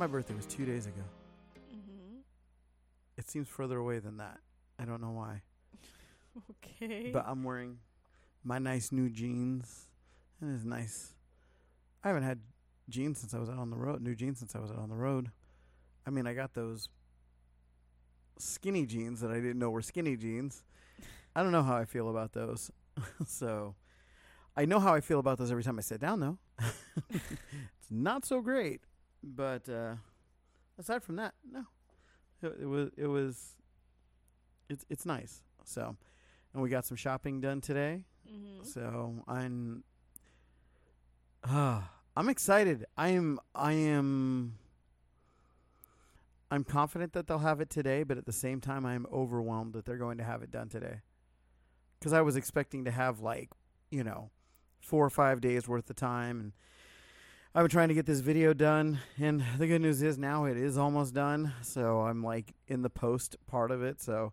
My birthday was two days ago. Mm-hmm. It seems further away than that. I don't know why. Okay. But I'm wearing my nice new jeans. And it's nice. I haven't had jeans since I was out on the road. New jeans since I was out on the road. I mean, I got those skinny jeans that I didn't know were skinny jeans. I don't know how I feel about those. so I know how I feel about those every time I sit down, though. it's not so great. But uh, aside from that, no. It, it was. It was. It's it's nice. So, and we got some shopping done today. mm-hmm. So I'm. Uh, I'm excited. I am. I am. I'm confident that they'll have it today, but at the same time, I'm overwhelmed that they're going to have it done today. Because I was expecting to have like, you know, four or five days worth of time, and I've been trying to get this video done. And the good news is now it is almost done. So I'm like in the post part of it. So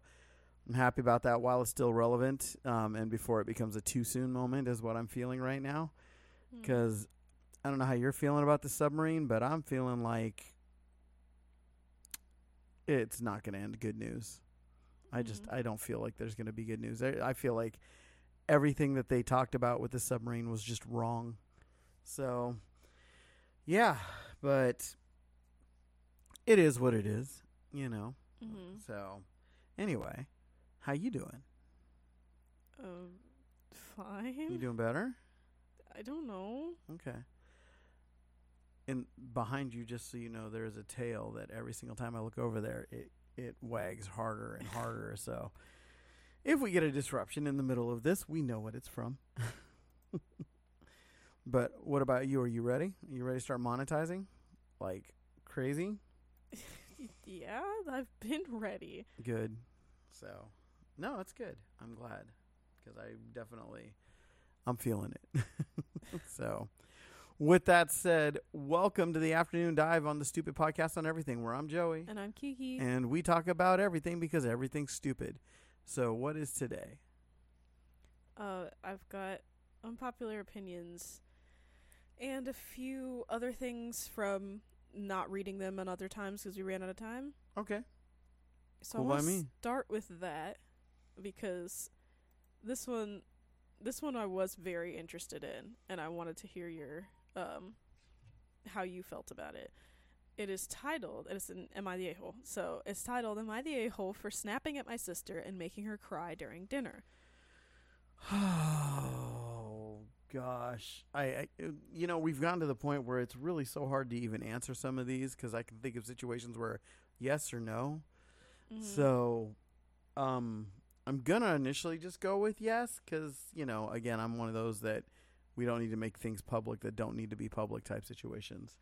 I'm happy about that while it's still relevant, um, and before it becomes a too soon moment is what I'm feeling right now. Mm. Because I don't know how you're feeling about the submarine, but I'm feeling like it's not going to end good news. I just Mhm. I don't feel like there's going to be good news. I, I feel like everything that they talked about with the submarine was just wrong. So yeah, but it is what it is, you know. Mm-hmm. So anyway, how you doing? Um, fine. You doing better? I don't know. Okay. And behind you, just so you know, there is a tail that every single time I look over there, it it wags harder and harder. so, if we get a disruption in the middle of this, we know what it's from. but what about you? Are you ready? Are you ready to start monetizing, like crazy? yeah, I've been ready. Good. So, no, it's good. I'm glad because I definitely, I'm feeling it. so, with that said, welcome to the afternoon dive on the Stupid Podcast on Everything, where I'm Joey, And I'm Kiki. and we talk about everything because everything's stupid. So, what is today? Uh, I've got unpopular opinions and a few other things from not reading them on other times because we ran out of time. Okay. So Cool I by want to start with that because this one, this one I was very interested in, and I wanted to hear your um, how you felt about it. It is titled. It's an "Am I the a-hole?" So it's titled "Am I the a-hole for snapping at my sister and making her cry during dinner?" Gosh, I, I you know we've gotten to the point where it's really so hard to even answer some of these because I can think of situations where yes or no. Mhm. So, um, I'm gonna initially just go with yes because you know again I'm one of those that we don't need to make things public that don't need to be public type situations.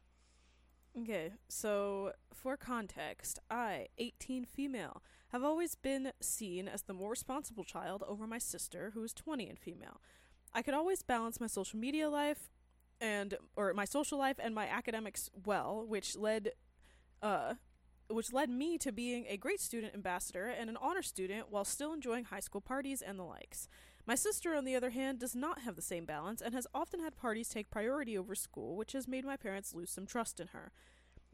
Okay, so for context, I, 18 female, have always been seen as the more responsible child over my sister, who is 20 and female. I could always balance my social media life and or my social life and my academics well, which led uh which led me to being a great student ambassador and an honor student while still enjoying high school parties and the likes. My sister, on the other hand, does not have the same balance and has often had parties take priority over school, which has made my parents lose some trust in her.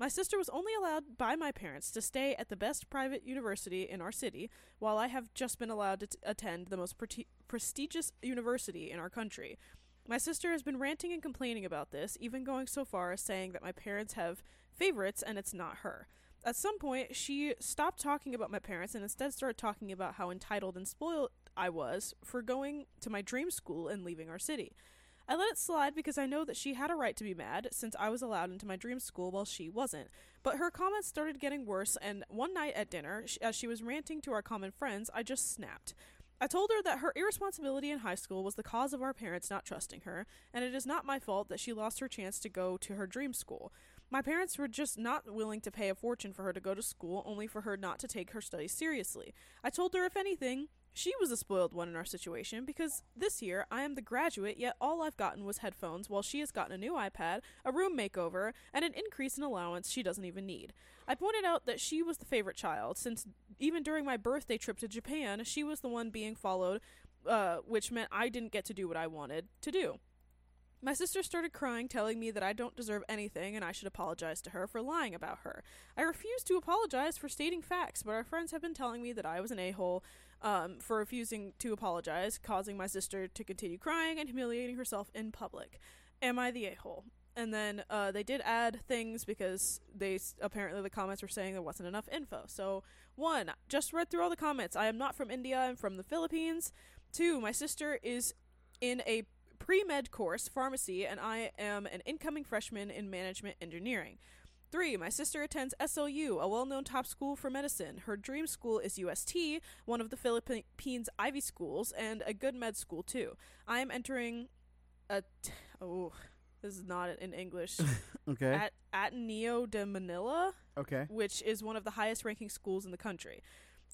My sister was only allowed by my parents to stay at the best private university in our city, while I have just been allowed to t- attend the most preti- prestigious university in our country. My sister has been ranting and complaining about this, even going so far as saying that my parents have favorites and it's not her. At some point, she stopped talking about my parents and instead started talking about how entitled and spoiled I was for going to my dream school and leaving our city. I let it slide because I know that she had a right to be mad since I was allowed into my dream school while she wasn't. But her comments started getting worse, and one night at dinner, as she was ranting to our common friends, I just snapped. I told her that her irresponsibility in high school was the cause of our parents not trusting her, and it is not my fault that she lost her chance to go to her dream school. My parents were just not willing to pay a fortune for her to go to school, only for her not to take her studies seriously. I told her, if anything, she was a spoiled one in our situation because this year I am the graduate, yet all I've gotten was headphones, while she has gotten a new iPad, a room makeover, and an increase in allowance she doesn't even need. I pointed out that she was the favorite child, since even during my birthday trip to Japan, she was the one being followed, uh, which meant I didn't get to do what I wanted to do. My sister started crying, telling me that I don't deserve anything and I should apologize to her for lying about her. I refused to apologize for stating facts, but our friends have been telling me that I was an a hole um, for refusing to apologize, causing my sister to continue crying and humiliating herself in public. Am I the a hole? And then uh, they did add things because they apparently the comments were saying there wasn't enough info. So, one, just read through all the comments. I am not from India, I'm from the Philippines. Two, my sister is in a pre med course, pharmacy, and I am an incoming freshman in management engineering. Three, my sister attends SLU, a well known top school for medicine. Her dream school is UST, one of the Philippines Ivy schools, and a good med school, too. I am entering a. T- oh, this is not in English. Okay. At Ateneo de Manila, okay. which is one of the highest ranking schools in the country.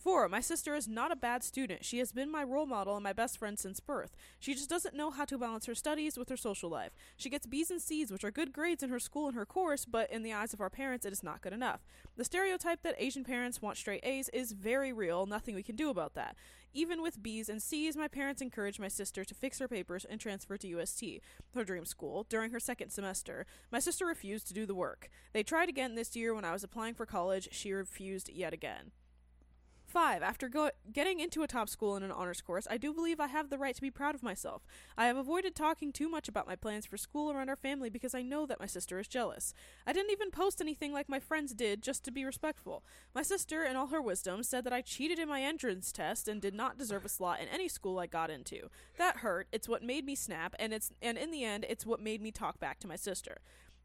Four, my sister is not a bad student. She has been my role model and my best friend since birth. She just doesn't know how to balance her studies with her social life. She gets B's and C's, which are good grades in her school and her course, but in the eyes of our parents, it is not good enough. The stereotype that Asian parents want straight A's is very real, nothing we can do about that. Even with B's and C's, my parents encouraged my sister to fix her papers and transfer to UST, her dream school, during her second semester. My sister refused to do the work. They tried again this year when I was applying for college. She refused yet again. Five, after go- getting into a top school in an honors course, I do believe I have the right to be proud of myself. I have avoided talking too much about my plans for school around our family because I know that my sister is jealous. I didn't even post anything like my friends did just to be respectful. My sister, in all her wisdom, said that I cheated in my entrance test and did not deserve a slot in any school I got into. That hurt. It's what made me snap, and it's and in the end, it's what made me talk back to my sister.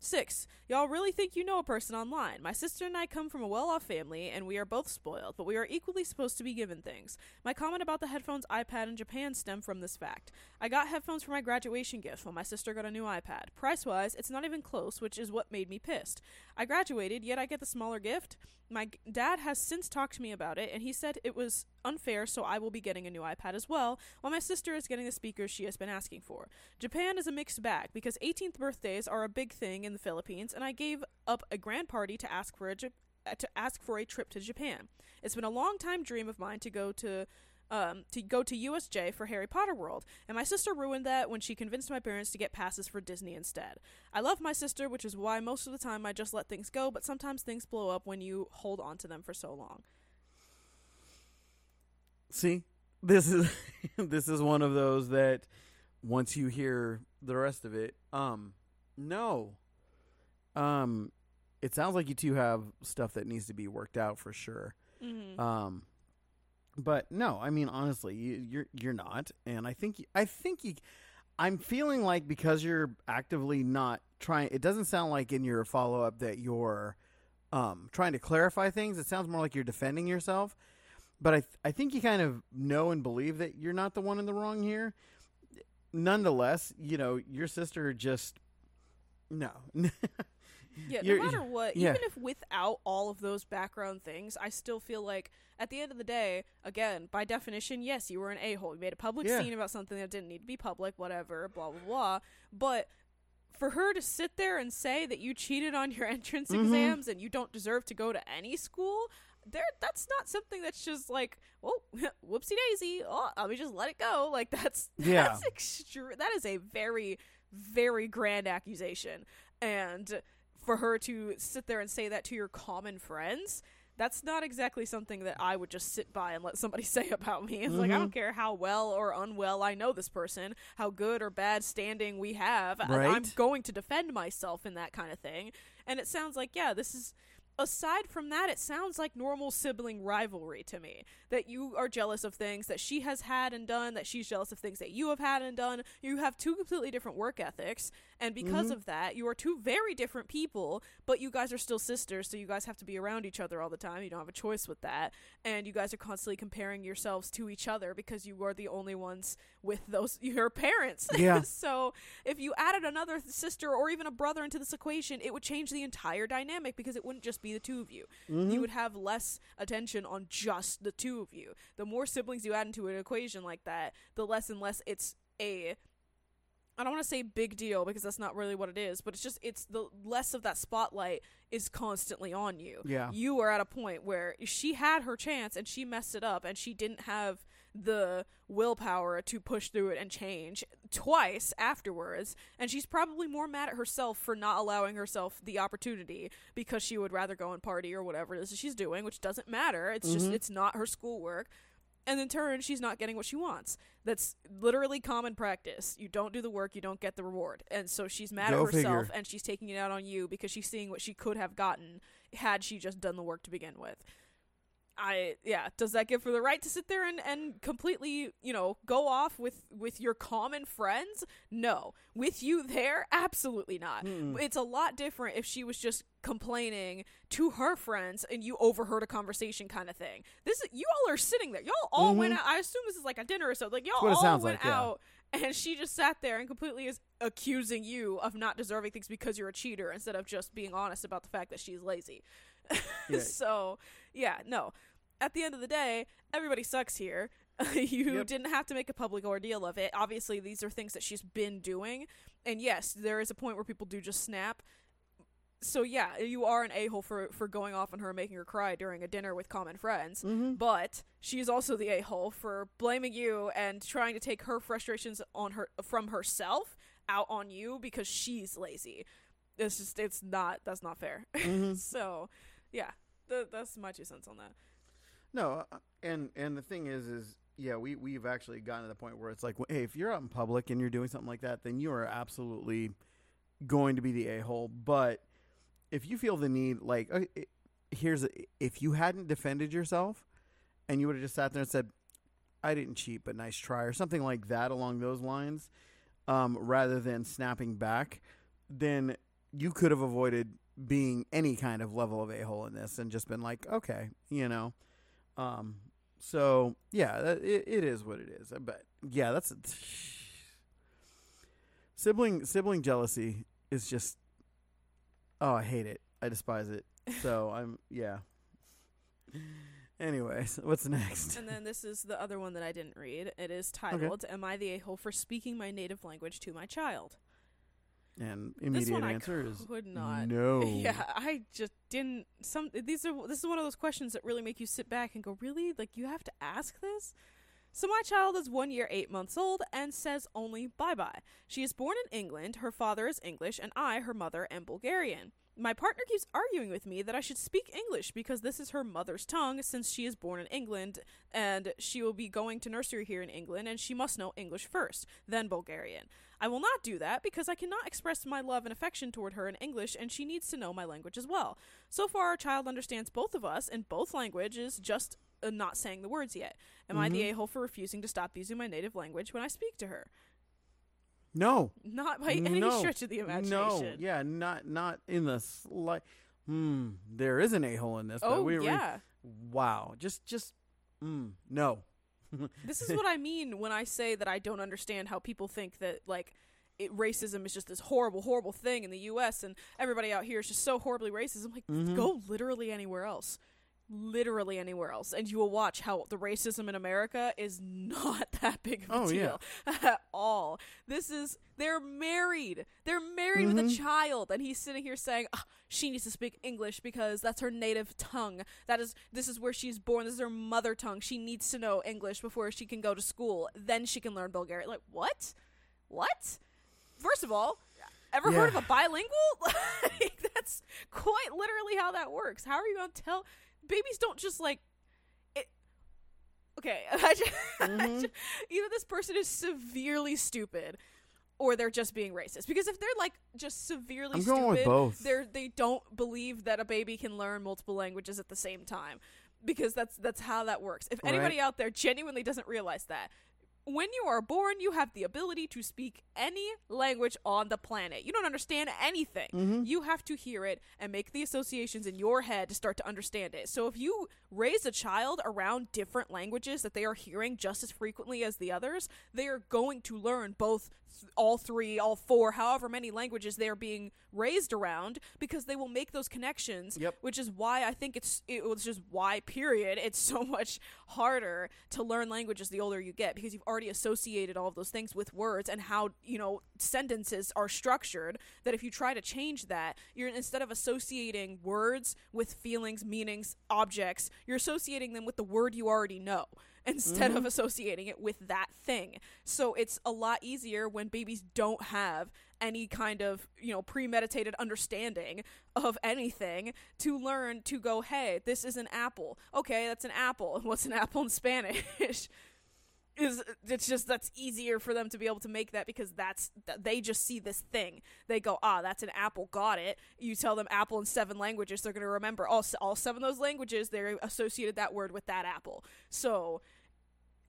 Six, y'all really think you know a person online. My sister and I come from a well off family, and we are both spoiled, but we are equally supposed to be given things. My comment about the headphones iPad in Japan stem from this fact. I got headphones for my graduation gift while my sister got a new iPad. Price wise, it's not even close, which is what made me pissed. I graduated, yet I get the smaller gift. My dad has since talked to me about it, and he said it was unfair, so I will be getting a new iPad as well, while my sister is getting the speakers she has been asking for. Japan is a mixed bag because 18th birthdays are a big thing in the Philippines, and I gave up a grand party to ask for a uh, to ask for a trip to Japan. It's been a long time dream of mine to go to um, to go to USJ for Harry Potter World, and my sister ruined that when she convinced my parents to get passes for Disney instead. I love my sister, which is why most of the time I just let things go, but sometimes things blow up when you hold on to them for so long. See, this is this is one of those that once you hear the rest of it, um, no, um, it sounds like you two have stuff that needs to be worked out for sure. Mm-hmm. Um, but no, I mean honestly, you, you're you're not, and I think I think you. I'm feeling like because you're actively not trying. It doesn't sound like in your follow up that you're um, trying to clarify things. It sounds more like you're defending yourself. But I I think you kind of know and believe that you're not the one in the wrong here. Nonetheless, you know your sister just no. Yeah, no matter what, yeah. even if without all of those background things, I still feel like at the end of the day, again, by definition, yes, you were an a hole. You made a public Yeah. scene about something that didn't need to be public, whatever, blah blah blah. But for her to sit there and say that you cheated on your entrance Mhm. exams and you don't deserve to go to any school, there that's not something that's just like, oh, whoopsie daisy. Oh, let me just let it go. Like that's Yeah. that's that is a very very grand accusation. And for her to sit there and say that to your common friends, that's not exactly something that I would just sit by and let somebody say about me. It's like I Mhm. don't care how well or unwell I know this person, how good or bad standing we have. I- I'm going to defend myself in that kind of thing. And it sounds like, yeah, this is aside from that, it sounds like normal sibling rivalry to me. That you are jealous of things that she has had and done, that she's jealous of things that you have had and done. You have two completely different work ethics, and because Mhm. of that, you are two very different people, but you guys are still sisters, so you guys have to be around each other all the time. You don't have a choice with that. And you guys are constantly comparing yourselves to each other because you are the only ones with those your parents. Yeah. so if you added another sister or even a brother into this equation, it would change the entire dynamic because it wouldn't just be the two of you. Mhm. You would have less attention on just the two of you. The more siblings you add into an equation like that, the less and less it's a I don't want to say big deal because that's not really what it is, but it's just it's the less of that spotlight is constantly on you. Yeah. You are at a point where she had her chance and she messed it up and she didn't have the willpower to push through it and change twice afterwards and she's probably more mad at herself for not allowing herself the opportunity because she would rather go and party or whatever it is she's doing which doesn't matter it's just Mhm. it's not her schoolwork and in turn she's not getting what she wants. That's literally common practice. You don't do the work you don't get the reward. And so she's mad Go at herself figure. and she's taking it out on you because she's seeing what she could have gotten had she just done the work to begin with I yeah, does that give her the right to sit there and, and completely, you know, go off with with your common friends? No. With you there, absolutely not. Mm-mm. It's a lot different if she was just complaining to her friends and you overheard a conversation kind of thing. This is you all are sitting there. Y'all all went Mhm. out. I assume this is like a dinner or so. Like y'all all went like, yeah. out and she just sat there and completely is accusing you of not deserving things because you're a cheater instead of just being honest about the fact that she's lazy. Yeah. so, yeah, no. At the end of the day, everybody sucks here. you Yep. didn't have to make a public ordeal of it. Obviously, these are things that she's been doing. And yes, there is a point where people do just snap. So yeah, you are an a-hole for for going off on her and making her cry during a dinner with common friends. Mm-hmm. But she's also the a-hole for blaming you and trying to take her frustrations on her from herself out on you because she's lazy. It's just it's not that's not fair. Mhm. so, yeah, th- that's my two cents on that. No, uh, and and the thing is, is yeah, we we've actually gotten to the point where it's like, hey, if you're out in public and you're doing something like that, then you are absolutely going to be the a hole. But if you feel the need, like, here's a, if you hadn't defended yourself and you would have just sat there and said, "I didn't cheat, but nice try," or something like that along those lines, um, rather than snapping back, then you could have avoided being any kind of level of a hole in this and just been like, okay, you know. Um, so yeah, that, it, it is what it is. But yeah, that's sibling sibling jealousy is just oh, I hate it. I despise it. So I'm yeah. Anyways, what's next? And then this is the other one that I didn't read. It is titled "Am I the a-hole for speaking my native language to my child?" And this immediate one I answer is could not. no. Yeah, I just didn't. Some these are this is one of those questions that really make you sit back and go, "Really? Like you have to ask this?" So my child is one year eight months old and says only bye bye. She is born in England. Her father is English, and I, her mother, am Bulgarian. My partner keeps arguing with me that I should speak English because this is her mother's tongue since she is born in England and she will be going to nursery here in England and she must know English first, then Bulgarian. I will not do that because I cannot express my love and affection toward her in English and she needs to know my language as well. So far, our child understands both of us in both languages, just uh, not saying the words yet. Am I the Mhm. a hole for refusing to stop using my native language when I speak to her? No. Not by any No. stretch of the imagination. No. Yeah, not not in the slight Hmm. There is an a hole in this, but Oh, we we- yeah. wow. Just just mm, no. This is what I mean when I say that I don't understand how people think that like it, racism is just this horrible, horrible thing in the U.S. and everybody out here is just so horribly racist. I'm like, Mhm. go literally anywhere else, literally anywhere else, and you will watch how the racism in America is not that big of a Oh, yeah. deal at all. This is they're married, they're married with a Mhm. child, and he's sitting here saying. "Ah, she needs to speak English because that's her native tongue. That is this is where she's born. This is her mother tongue. She needs to know English before she can go to school. Then she can learn Bulgarian. Like what? What? First of all, ever heard of a bilingual? like that's quite literally how that works. How are you going to tell babies don't just like it Okay, I just, I Mhm. just- either this person is severely stupid or they're just being racist. Because if they're like just severely I'm stupid, going with both. they're they don't believe that a baby can learn multiple languages at the same time because that's that's how that works. If Right. anybody out there genuinely doesn't realize that when you are born, you have the ability to speak any language on the planet. You don't understand anything. Mhm. You have to hear it and make the associations in your head to start to understand it. So if you raise a child around different languages that they are hearing just as frequently as the others, they are going to learn both th- all three, all four, however many languages they are being raised around because they will make those connections Yep. which is why I think it's it was just why period it's so much harder to learn languages the older you get because you've already associated all of those things with words and how you know sentences are structured that if you try to change that you're instead of associating words with feelings meanings objects you're associating them with the word you already know instead of Mhm. associating it with that thing. So it's a lot easier when babies don't have any kind of, you know, premeditated understanding of anything to learn to go, hey, this is an apple. Okay, that's an apple. What's an apple in Spanish? Is it's just that's easier for them to be able to make that because that's they just see this thing. They go ah that's an apple got it. You tell them apple in seven languages they're going to remember all, all seven of those languages They're associated that word with that apple. So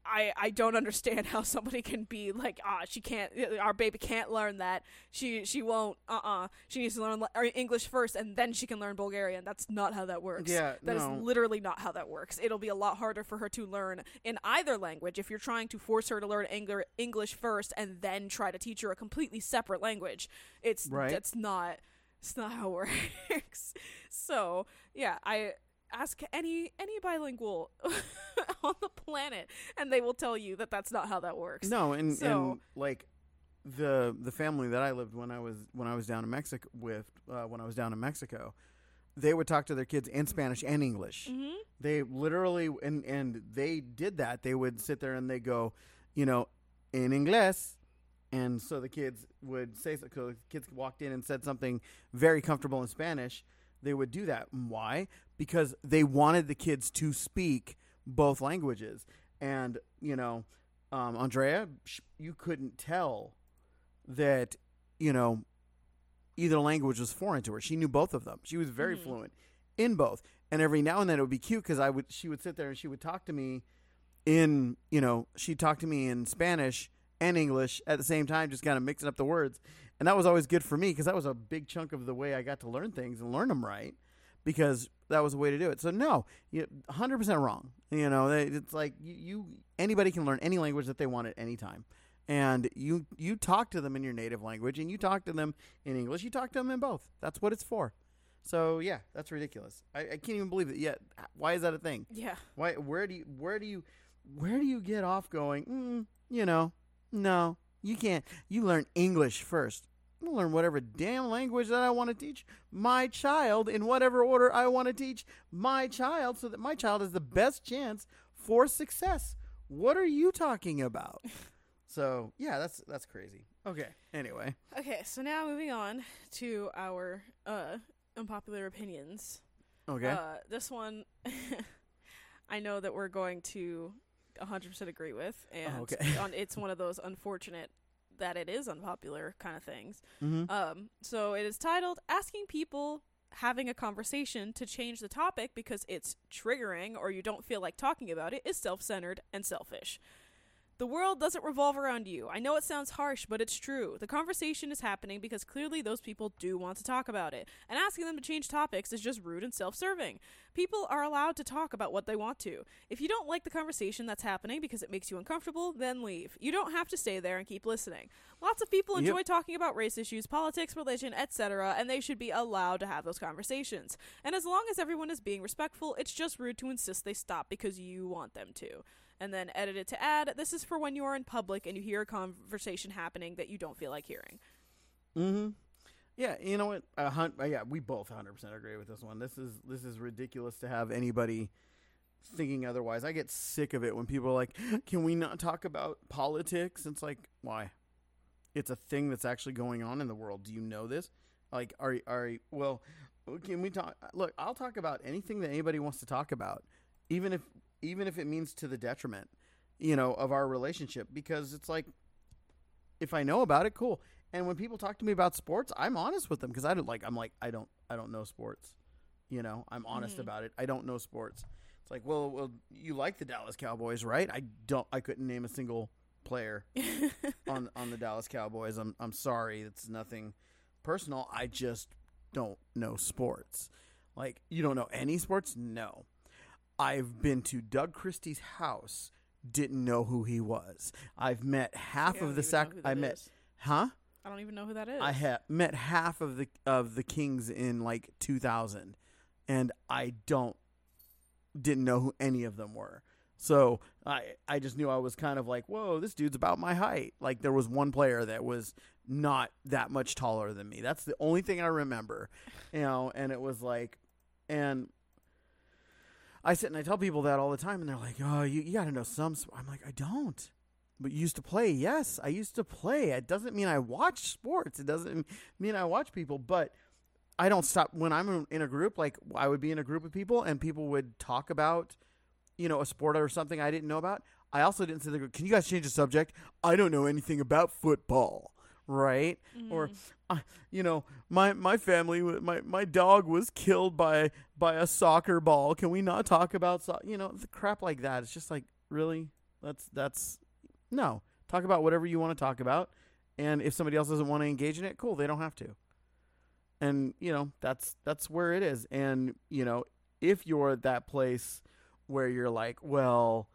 I, I don't understand how somebody can be like ah she can't our baby can't learn that she she won't uh uh she needs to learn English first and then she can learn Bulgarian that's not how that works Yeah, that is no. literally not how that works. It'll be a lot harder for her to learn in either language if you're trying to force her to learn Engl- English first and then try to teach her a completely separate language. It's Right. that's not it's not how it works. so, yeah, I ask any any bilingual on the planet and they will tell you that that's not how that works. No, and So- and like the the family that I lived when I was when I was down in Mexico with uh, when I was down in Mexico, they would talk to their kids in Spanish and English. Mhm. They literally and and they did that. They would sit there and they go, you know, in Inglés. And so the kids would say so. So the kids walked in and said something very comfortable in Spanish. They would do that. Why? Because they wanted the kids to speak both languages. And you know, um, Andrea, you couldn't tell that you know either language was foreign to her. She knew both of them. She was very Mhm. fluent in both. And every now and then it would be cute because I would she would sit there and she would talk to me in you know she'd talk to me in Spanish and English at the same time, just kind of mixing up the words. And that was always good for me because that was a big chunk of the way I got to learn things and learn them right because that was the way to do it. So no, you 100% wrong. You know, they- it's like you, you anybody can learn any language that they want at any time. And you you talk to them in your native language and you talk to them in English. You talk to them in both. That's what it's for. So yeah, that's ridiculous. I, I can't even believe it yet. Why is that a thing? Yeah. Why? Where do you? Where do you? Where do you get off going? Mm, you know, no, you can't. You learn English first. I'm learn whatever damn language that I want to teach my child in whatever order I want to teach my child, so that my child has the best chance for success. What are you talking about? so yeah, that's that's crazy. Okay. Anyway. Okay, so now moving on to our uh unpopular opinions. Okay. Uh, this one, I know that we're going to 100% agree with, and okay. on, it's one of those unfortunate that it is unpopular kind of things. mm-hmm. Um, so it is titled "Asking People Having a Conversation to Change the Topic Because It's Triggering or You Don't Feel Like Talking About It is Self-Centered and Selfish." The world doesn't revolve around you. I know it sounds harsh, but it's true. The conversation is happening because clearly those people do want to talk about it. And asking them to change topics is just rude and self serving. People are allowed to talk about what they want to. If you don't like the conversation that's happening because it makes you uncomfortable, then leave. You don't have to stay there and keep listening. Lots of people Yep. enjoy talking about race issues, politics, religion, etc., and they should be allowed to have those conversations. And as long as everyone is being respectful, it's just rude to insist they stop because you want them to and then edit it to add this is for when you are in public and you hear a conversation happening that you don't feel like hearing. Mm-hmm. Yeah, you know what? A hun- uh, yeah, we both 100% agree with this one. This is this is ridiculous to have anybody thinking otherwise. I get sick of it when people are like, "Can we not talk about politics?" It's like, why? It's a thing that's actually going on in the world. Do you know this? Like, are are well? Can we talk? Look, I'll talk about anything that anybody wants to talk about, even if even if it means to the detriment, you know, of our relationship. Because it's like, if I know about it, cool. And when people talk to me about sports, I'm honest with them because I don't like. I'm like, I don't, I don't know sports. You know, I'm honest Mhm. about it. I don't know sports. It's like, well, well, you like the Dallas Cowboys, right? I don't. I couldn't name a single player on on the Dallas Cowboys. I'm I'm sorry. It's nothing personal. I just don't know sports. Like you don't know any sports? No. I've been to Doug Christie's house. Didn't know who he was. I've met half of the sac. I met, is. huh? I don't even know who that is. I have met half of the of the Kings in like 2000, and I don't didn't know who any of them were. So I I just knew I was kind of like, whoa, this dude's about my height. Like there was one player that was not that much taller than me. That's the only thing I remember, you know. And it was like, and I sit and I tell people that all the time, and they're like, "Oh, you, you got to know some." sp-" I'm like, I don't. But you used to play. Yes, I used to play. It doesn't mean I watch sports. It doesn't mean I watch people. But I don't stop when I'm in- a group. Like I would be in a group of people, and people would talk about, you know, a sport or something I didn't know about. I also didn't say, "Can you guys change the subject?" I don't know anything about football, right? Or, uh, you know, my my family, my my dog was killed by by a soccer ball. Can we not talk about so- you know the crap like that? It's just like really that's that's no talk about whatever you want to talk about, and if somebody else doesn't want to engage in it, cool, they don't have to. And you know that's that's where it is. And you know if you're at that place where you're like, well.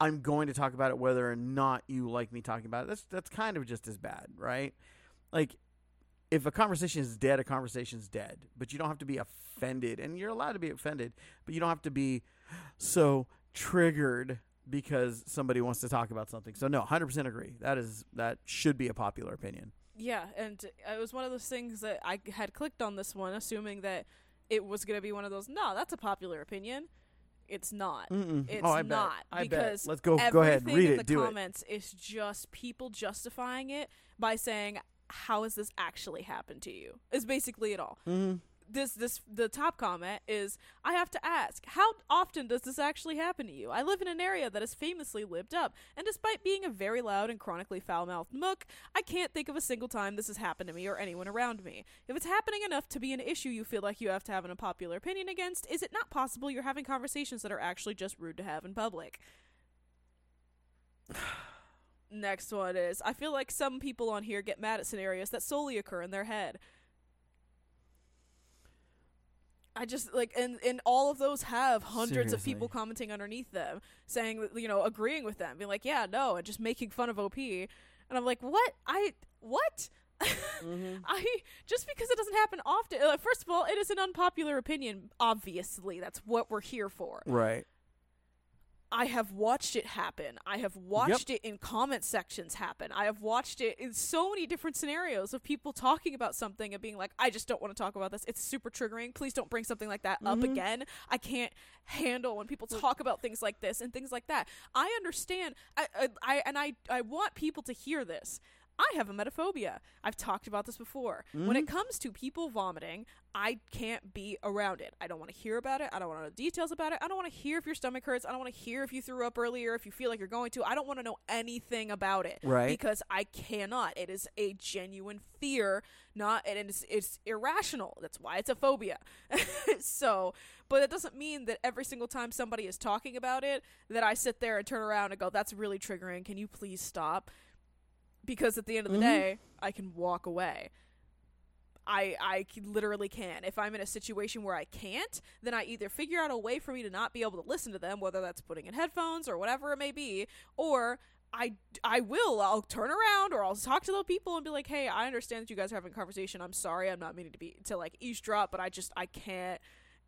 I'm going to talk about it whether or not you like me talking about it. That's that's kind of just as bad, right? Like if a conversation is dead, a conversation's dead. But you don't have to be offended, and you're allowed to be offended, but you don't have to be so triggered because somebody wants to talk about something. So no, 100% agree. That is that should be a popular opinion. Yeah, and it was one of those things that I had clicked on this one, assuming that it was going to be one of those. No, that's a popular opinion. It's not. Mm-mm. It's oh, I bet. not I because bet. Let's go. Go ahead. Everything Read in it. the Do comments is just people justifying it by saying, "How has this actually happened to you?" Is basically it all. Mm-hmm. This this the top comment is, "I have to ask, how often does this actually happen to you? I live in an area that is famously lived up, and despite being a very loud and chronically foul-mouthed mook, I can't think of a single time this has happened to me or anyone around me. If it's happening enough to be an issue you feel like you have to have an unpopular opinion against, is it not possible you're having conversations that are actually just rude to have in public?" Next one is I feel like some people on here get mad at scenarios that solely occur in their head. I just like and and all of those have hundreds of people commenting underneath them saying you know agreeing with them being like yeah no and just making fun of OP and I'm like what? I what? Mm-hmm. I just because it doesn't happen often uh, first of all it is an unpopular opinion obviously. That's what we're here for. Right. I have watched it happen. I have watched it in comment sections happen. I have watched it in so many different scenarios of people talking about something and being like, I just don't want to talk about this. It's super triggering. Please don't bring something like that up Mhm. again. I can't handle when people talk about things like this and things like that. I understand. I, I, I and I, I want people to hear this. I have emetophobia. I've talked about this before. When it mm-hmm. comes to people vomiting, I can't be around it. I don't want to hear about it. I don't want to know details about it. I don't want to hear if your stomach hurts. I don't want to hear if you threw up earlier, if you feel like you're going to. I don't want to know anything about it. Right. Because I cannot. It is a genuine fear, not and it's it's irrational. That's why it's a phobia. so, but it doesn't mean that every single time somebody is talking about it that I sit there and turn around and go, "That's really triggering. Can you please stop?" Because at the end of the Mhm. day, I can walk away. I I literally can. If I'm in a situation where I can't, then I either figure out a way for me to not be able to listen to them, whether that's putting in headphones or whatever it may be, or I I will. I'll turn around or I'll talk to those people and be like, "Hey, I understand that you guys are having a conversation. I'm sorry. I'm not meaning to be to like eavesdrop, but I just I can't.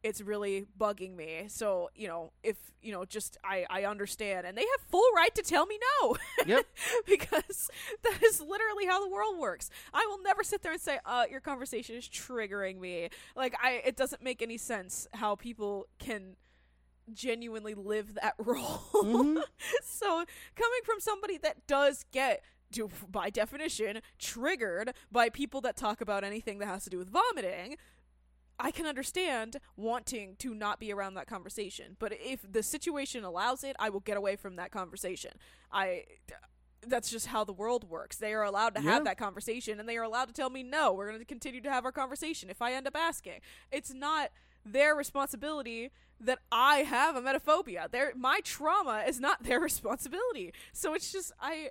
It's really bugging me. So you know, if you know, just I I understand, and they have full right to tell me no. Yep. because that is literally how the world works. I will never sit there and say, "Uh, your conversation is triggering me." Like I, it doesn't make any sense how people can genuinely live that role. Mhm. so coming from somebody that does get by definition triggered by people that talk about anything that has to do with vomiting I can understand wanting to not be around that conversation, but if the situation allows it, I will get away from that conversation. I that's just how the world works. They are allowed to Yeah. have that conversation and they are allowed to tell me no, we're going to continue to have our conversation if I end up asking. It's not their responsibility that I have emetophobia. Their my trauma is not their responsibility. So it's just I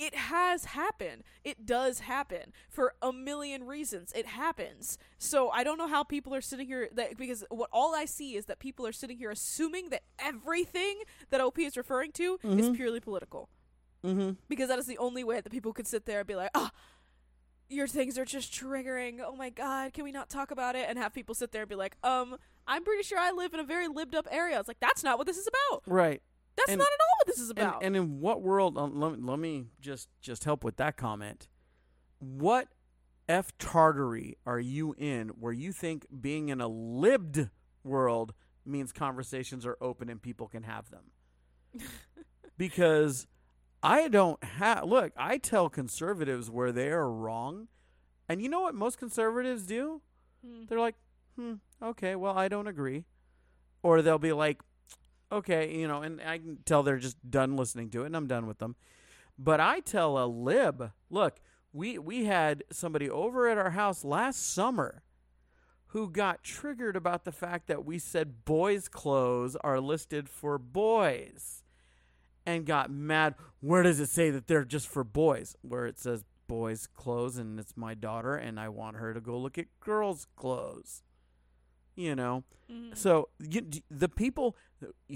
it has happened. It does happen for a million reasons. It happens. So I don't know how people are sitting here that because what all I see is that people are sitting here assuming that everything that OP is referring to is Mhm. purely political. Mm-hmm. Because that is the only way that people could sit there and be like, "Ah, your things are just triggering. Oh my god, can we not talk about it?" And have people sit there and be like, "Um, I'm pretty sure I live in a very lived up area." It's like that's not what this is about. Right. That's And- not at all what this is And, about. and in what world? Um, let, let me just just help with that comment. What f tartary are you in where you think being in a libbed world means conversations are open and people can have them. because I don't have look, I tell conservatives where they are wrong. And you know what most conservatives do? Hmm. They're like, "Hmm, okay, well, I don't agree." Or they'll be like, "Okay, you know," and I can tell they're just done listening to it and I'm done with them. But I tell a lib, "Look, we we had somebody over at our house last summer who got triggered about the fact that we said boys' clothes are listed for boys and got mad. Where does it say that they're just for boys? Where it says boys' clothes and it's my daughter and I want her to go look at girls' clothes. You know. Mhm. So you, the people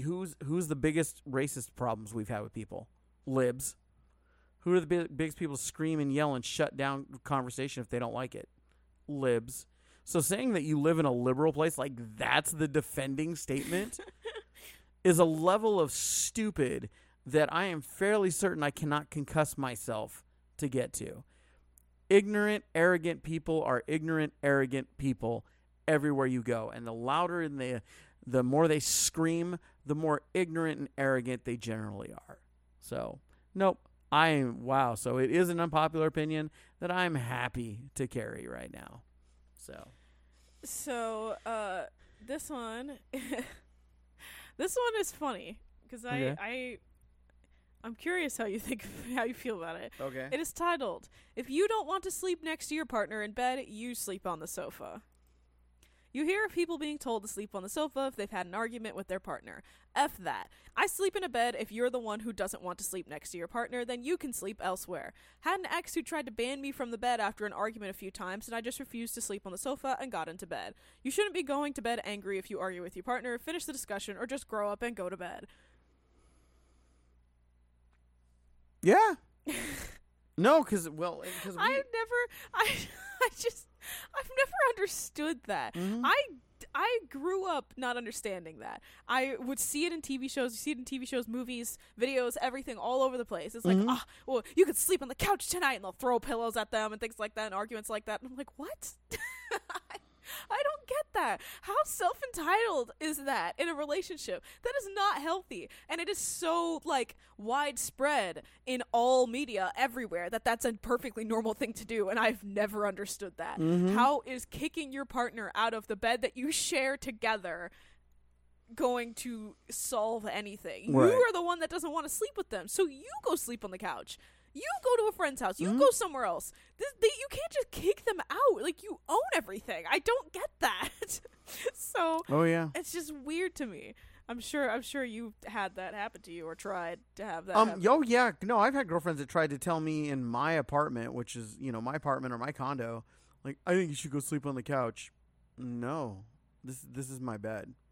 who's who's the biggest racist problems we've had with people? Libs. Who are the big, biggest people to scream and yell and shut down conversation if they don't like it? Libs. So saying that you live in a liberal place like that's the defending statement is a level of stupid that I am fairly certain I cannot concuss myself to get to. Ignorant, arrogant people are ignorant, arrogant people everywhere you go, and the louder and the the more they scream, the more ignorant and arrogant they generally are. So, nope. I am wow. So it is an unpopular opinion that I'm happy to carry right now. So So, uh, this one, this one is funny because I, Okay. I, I'm curious how you think, how you feel about it. okay. It is titled, "If you don't want to sleep next to your partner in bed, you sleep on the sofa." You hear of people being told to sleep on the sofa if they've had an argument with their partner. F that. I sleep in a bed if you're the one who doesn't want to sleep next to your partner, then you can sleep elsewhere. Had an ex who tried to ban me from the bed after an argument a few times, and I just refused to sleep on the sofa and got into bed. You shouldn't be going to bed angry if you argue with your partner, finish the discussion, or just grow up and go to bed. Yeah. no, because well, because I've never, I, I just, I've never understood that. Mhm. I, I grew up not understanding that. I would see it in TV shows, you see it in TV shows, movies, videos, everything all over the place. It's like, Mhm. ah, well, you could sleep on the couch tonight, and they'll throw pillows at them and things like that, and arguments like that. And I'm like, what? I, I don't get that. How self entitled is that in a relationship? That is not healthy, and it is so like widespread in all media everywhere that that's a perfectly normal thing to do, and I've never understood that. Mhm. How is kicking your partner out of the bed that you share together? going to solve anything. Right. You are the one that doesn't want to sleep with them. So you go sleep on the couch. You go to a friend's house. You Mhm. go somewhere else. This, they, you can't just kick them out. Like you own everything. I don't get that. so Oh yeah. it's just weird to me. I'm sure. I'm sure you had that happen to you or tried to have that. Um. happen. Yo. Yeah. No. I've had girlfriends that tried to tell me in my apartment, which is you know my apartment or my condo, like I think you should go sleep on the couch. No. This this is my bed.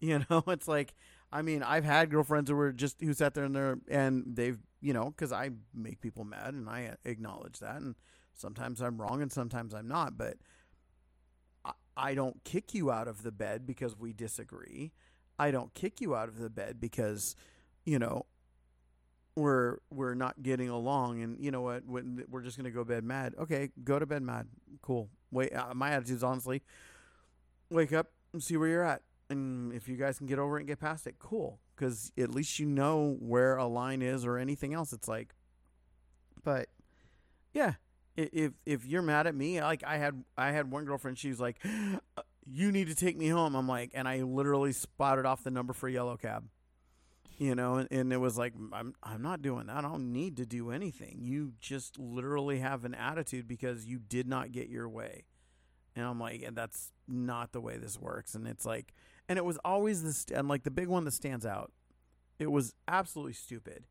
You know, it's like I mean, I've had girlfriends who were just who sat there and there and they've you know because I make people mad and I acknowledge that and sometimes I'm wrong and sometimes I'm not, but I, I don't kick you out of the bed because we disagree. I don't kick you out of the bed because you know we're we're not getting along and you know what we're just going to go bed mad. Okay go to bed mad. Cool. Wait uh, my attitude's honestly wake up and see where you're at and if you guys can get over it and get past it cool because at least you know where a line is or anything else it's like but yeah if if you're mad at me like i had i had one girlfriend she was like "Uh, you need to take me home i'm like and i literally spotted off the number for yellow cab you know and, and it was like I'm I'm not doing that. I don't need to do anything. You just literally have an attitude because you did not get your way. And I'm like and that's not the way this works and it's like and it was always this and like the big one that stands out. It was absolutely stupid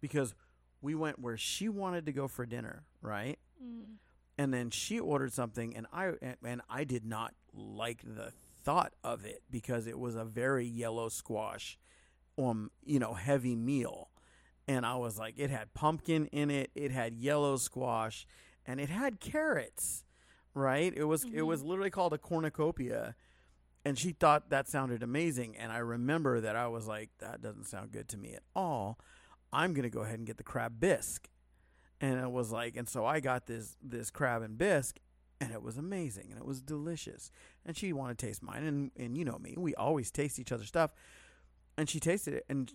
because we went where she wanted to go for dinner, right? Mm. and then she ordered something and I and, and I did not like the thought of it because it was a very yellow squash um you know heavy meal and I was like it had pumpkin in it it had yellow squash and it had carrots right it was it was literally called a cornucopia and she thought that sounded amazing and I remember that I was like that doesn't sound good to me at all I'm going to go ahead and get the crab bisque and it was like and so i got this this crab and bisque and it was amazing and it was delicious. And she wanted to taste mine, and and you know me, we always taste each other's stuff. And she tasted it, and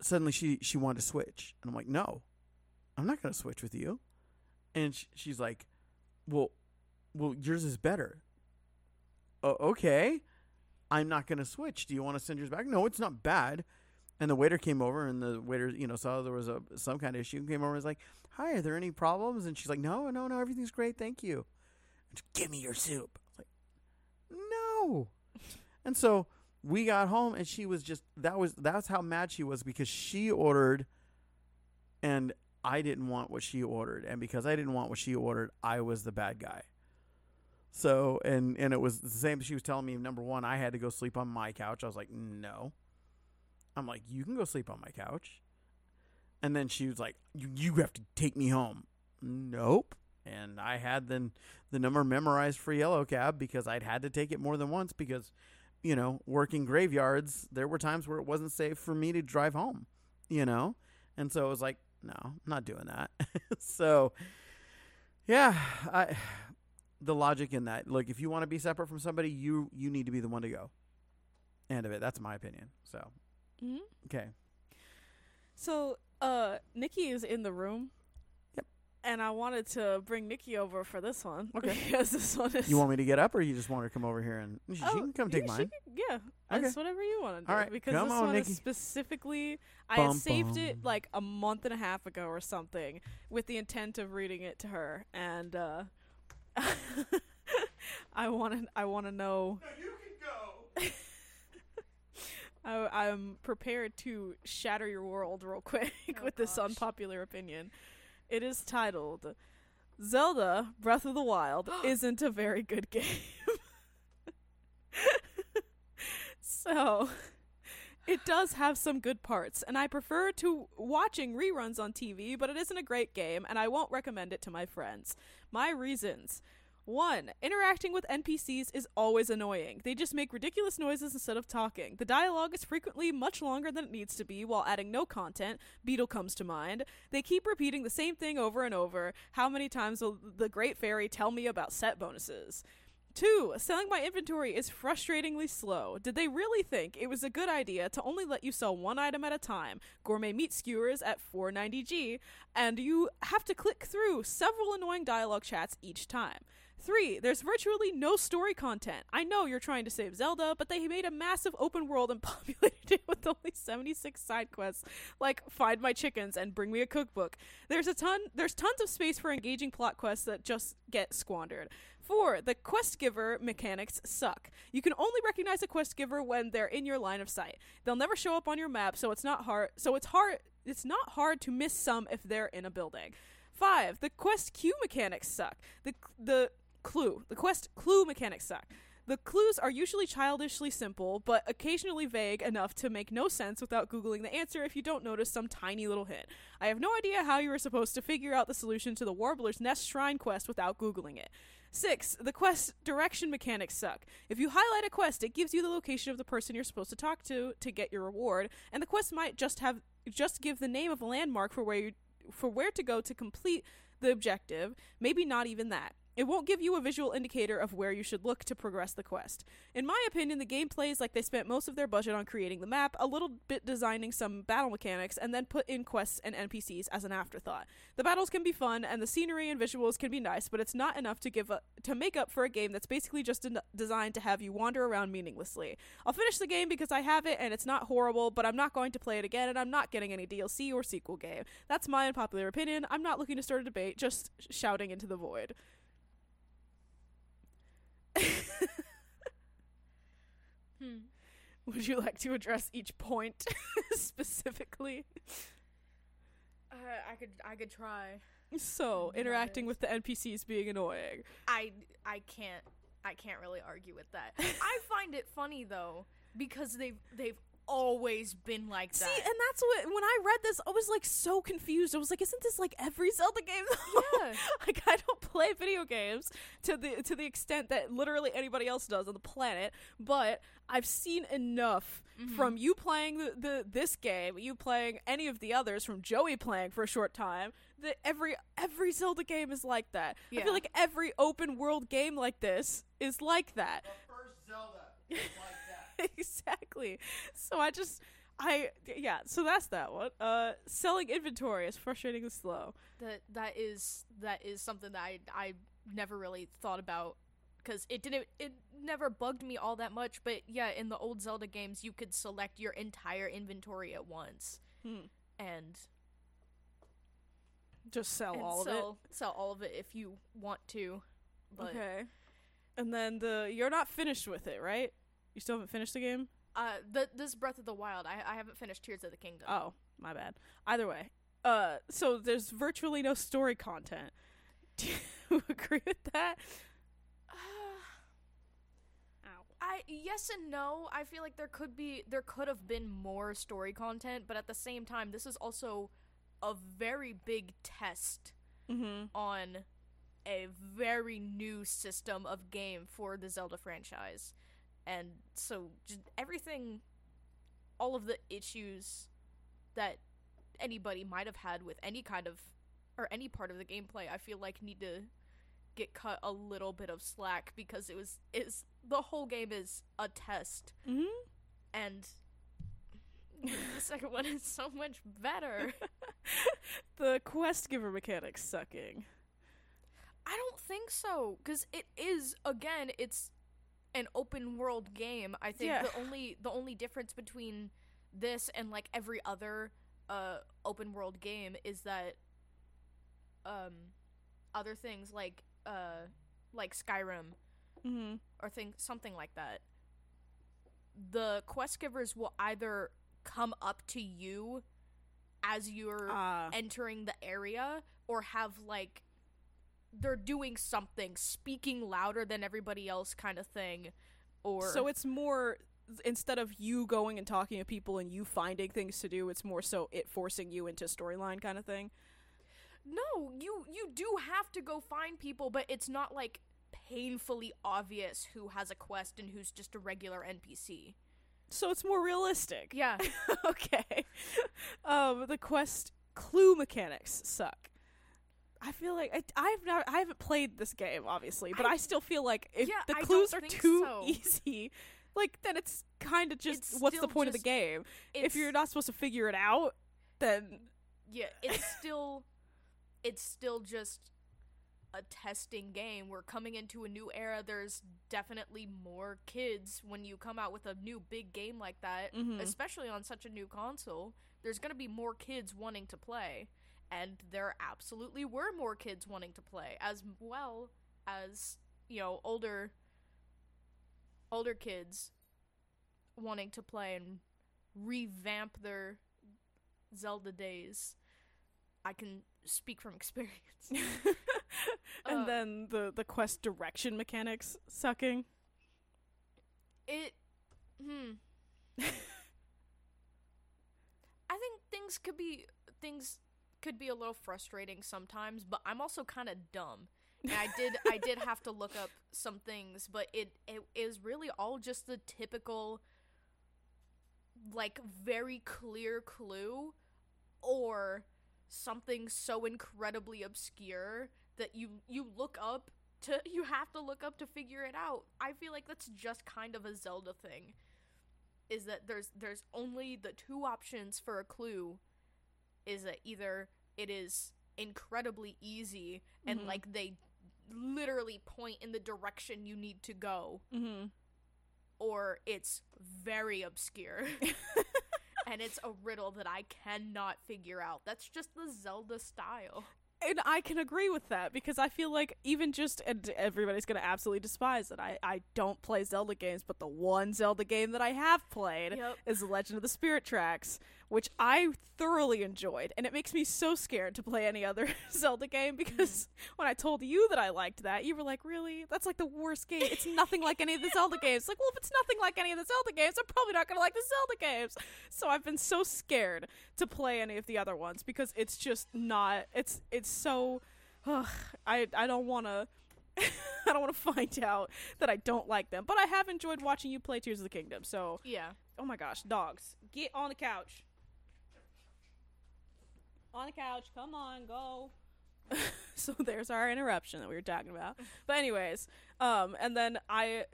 suddenly she she wanted to switch, and I'm like, no, I'm not going to switch with you. And sh- she's like, well, well, yours is better. Oh, okay. I'm not going to switch. Do you want to send yours back? No, it's not bad. And the waiter came over, and the waiter, you know, saw there was a some kind of issue. and Came over and was like, "Hi, are there any problems?" And she's like, "No, no, no, everything's great, thank you." And Give me your soup. Like, "No." and so we got home, and she was just that was that's how mad she was because she ordered, and I didn't want what she ordered, and because I didn't want what she ordered, I was the bad guy. So and and it was the same. She was telling me number one, I had to go sleep on my couch. I was like, no. I'm like, you can go sleep on my couch. And then she was like, you you have to take me home. Nope. And I had then the number memorized for yellow cab because I'd had to take it more than once because, you know, working graveyards, there were times where it wasn't safe for me to drive home, you know? And so it was like, no, I'm not doing that. so yeah, I the logic in that. Like, if you want to be separate from somebody, you you need to be the one to go. End of it. That's my opinion. So hmm okay, So, uh, Nikki is in the room. Yep. And I wanted to bring Nikki over for this one. Okay. Because this one is. you want me to get up, or you just want her to come over here and she, she Oh, can come yeah, take she mine? can- yeah, Okay. that's whatever you want to do. All right, because come this on, one Nikki. is specifically, I had Bum, saved it like a month and a half ago or something, with the intent of reading it to her, and uh, I want to, I want to know. you can go. I, I'm prepared to shatter your world real quick Oh, with this unpopular opinion. It is titled Zelda Breath of the Wild isn't a very good game. so, it does have some good parts, and I prefer to watching reruns on TV, but it isn't a great game, and I won't recommend it to my friends. My reasons. One, interacting with NPCs is always annoying. They just make ridiculous noises instead of talking. The dialogue is frequently much longer than it needs to be while adding no content. Beedle comes to mind. They keep repeating the same thing over and over. How many times will the Great Fairy tell me about set bonuses? Two, selling my inventory is frustratingly slow. Did they really think it was a good idea to only let you sell one item at a time, gourmet meat skewers at 490G, and you have to click through several annoying dialogue chats each time? Three, there's virtually no story content. I know you're trying to save Zelda, but they made a massive open world and populated it with only 76 side quests, like find my chickens and bring me a cookbook. There's a ton there's tons of space for engaging plot quests that just get squandered. Four, the quest giver mechanics suck. You can only recognize a quest giver when they're in your line of sight. They'll never show up on your map, so it's not hard so it's hard it's not hard to miss some if they're in a building. Five, the quest queue mechanics suck. The the clue, the quest clue mechanics suck. The clues are usually childishly simple, but occasionally vague enough to make no sense without Googling the answer if you don't notice some tiny little hint. I have no idea how you are supposed to figure out the solution to the Warbler's Nest Shrine quest without Googling it. Six, the quest direction mechanics suck. If you highlight a quest, it gives you the location of the person you're supposed to talk to to get your reward, and the quest might just have just give the name of a landmark for where you for where to go to complete the objective, maybe not even that. It won't give you a visual indicator of where you should look to progress the quest. In my opinion, the game plays like they spent most of their budget on creating the map, a little bit designing some battle mechanics, and then put in quests and NPCs as an afterthought. The battles can be fun, and the scenery and visuals can be nice, but it's not enough to give a, to make up for a game that's basically just den- designed to have you wander around meaninglessly. I'll finish the game because I have it, and it's not horrible, but I'm not going to play it again, and I'm not getting any DLC or sequel game. That's my unpopular opinion. I'm not looking to start a debate, just sh- shouting into the void. Hmm. Would you like to address each point specifically? Uh, I could I could try. So, interacting with the NPCs being annoying. I I can't I can't really argue with that. I find it funny though because they've they've always been like that. See, and that's what when I read this, I was like so confused. I was like, "Isn't this like every Zelda game?" Yeah. like I don't play video games to the to the extent that literally anybody else does on the planet, but I've seen enough Mm-hmm. from you playing the, the this game, you playing any of the others, from Joey playing for a short time, that every every Zelda game is like that. I feel like every open world game like this is like that. The first Zelda is like that. exactly. So I just I yeah, so that's that one. Uh selling inventory is frustrating and slow. that that is that is something that I I never really thought about because it didn't it never bugged me all that much. But yeah, in the old Zelda games, you could select your entire inventory at once Hmm. and, Just sell and all of it. sell all of it if you want to. But okay. And then the you're not finished with it, right? You still haven't finished the game? uh, the this Breath of the Wild, I I haven't finished Tears of the Kingdom. Oh, my bad. Either way. Uh so there's virtually no story content. Do you agree with that? Ow. I yes and no. I feel like there could be there could have been more story content, but at the same time, this is also a very big test Mm-hmm. on a very new system of game for the Zelda franchise. And so just everything all of the issues that anybody might have had with any kind of or any part of the gameplay, I feel like need to get cut a little bit of slack because it was is the whole game is a test Mm-hmm. and the second one is so much better. the quest giver mechanics sucking. I don't think so because it is again it's an open world game. I think Yeah. the only the only difference between this and like every other uh open world game is that um other things like uh like Skyrim Mm-hmm. or things something like that the quest givers will either come up to you as you're Uh, entering the area or have like they're doing something speaking louder than everybody else kind of thing or so it's more instead of you going and talking to people and you finding things to do, it's more so it forcing you into storyline kind of thing. no you you do have to go find people but it's not like painfully obvious who has a quest and who's just a regular npc So it's more realistic. yeah okay. Um, the quest clue mechanics suck. I feel like I, I've not I haven't played this game obviously, but I, I- still feel like if Yeah, the clues are too so. easy, like then it's kind of just It's what's the point of the game? If you're not supposed to figure it out, then Yeah, it's still it's still just a testing game. We're coming into a new era. There's definitely more kids when you come out with a new big game like that, Mhm. especially on such a new console. There's going to be more kids wanting to play, and there absolutely were more kids wanting to play as well as, you know, older older kids wanting to play and revamp their Zelda days. I can speak from experience. and Uh, then the the quest direction mechanics sucking. It hmm I think things could be things could be a little frustrating sometimes, but I'm also kind of dumb. And I did I did have to look up some things, but it it is really all just the typical like very clear clue or something so incredibly obscure that you you look up to you have to look up to figure it out. I feel like that's just kind of a Zelda thing. Is that there's there's only the two options for a clue is that either it is incredibly easy and Mhm. like they literally point in the direction you need to go Mm-hmm. or it's very obscure and it's a riddle that I cannot figure out. That's just the Zelda style. And I can agree with that because I feel like even just and everybody's gonna absolutely despise it. I I don't play Zelda games, but the one Zelda game that I have played Yep. is The Legend of the Spirit Tracks, which I thoroughly enjoyed, and it makes me so scared to play any other Zelda game because mm. when I told you that I liked that, you were like, "Really? That's like the worst game. It's nothing like any of the Zelda games." Like, well, if it's nothing like any of the Zelda games, I'm probably not gonna like the Zelda games. So I've been so scared to play any of the other ones because it's just not. It's it's so. Ugh, I I don't want to. I don't want to find out that I don't like them, but I have enjoyed watching you play Tears of the Kingdom. So, Yeah. oh my gosh, dogs, get on the couch. On the couch, come on, go. so there's our interruption that we were talking about. But anyways, um, and then I,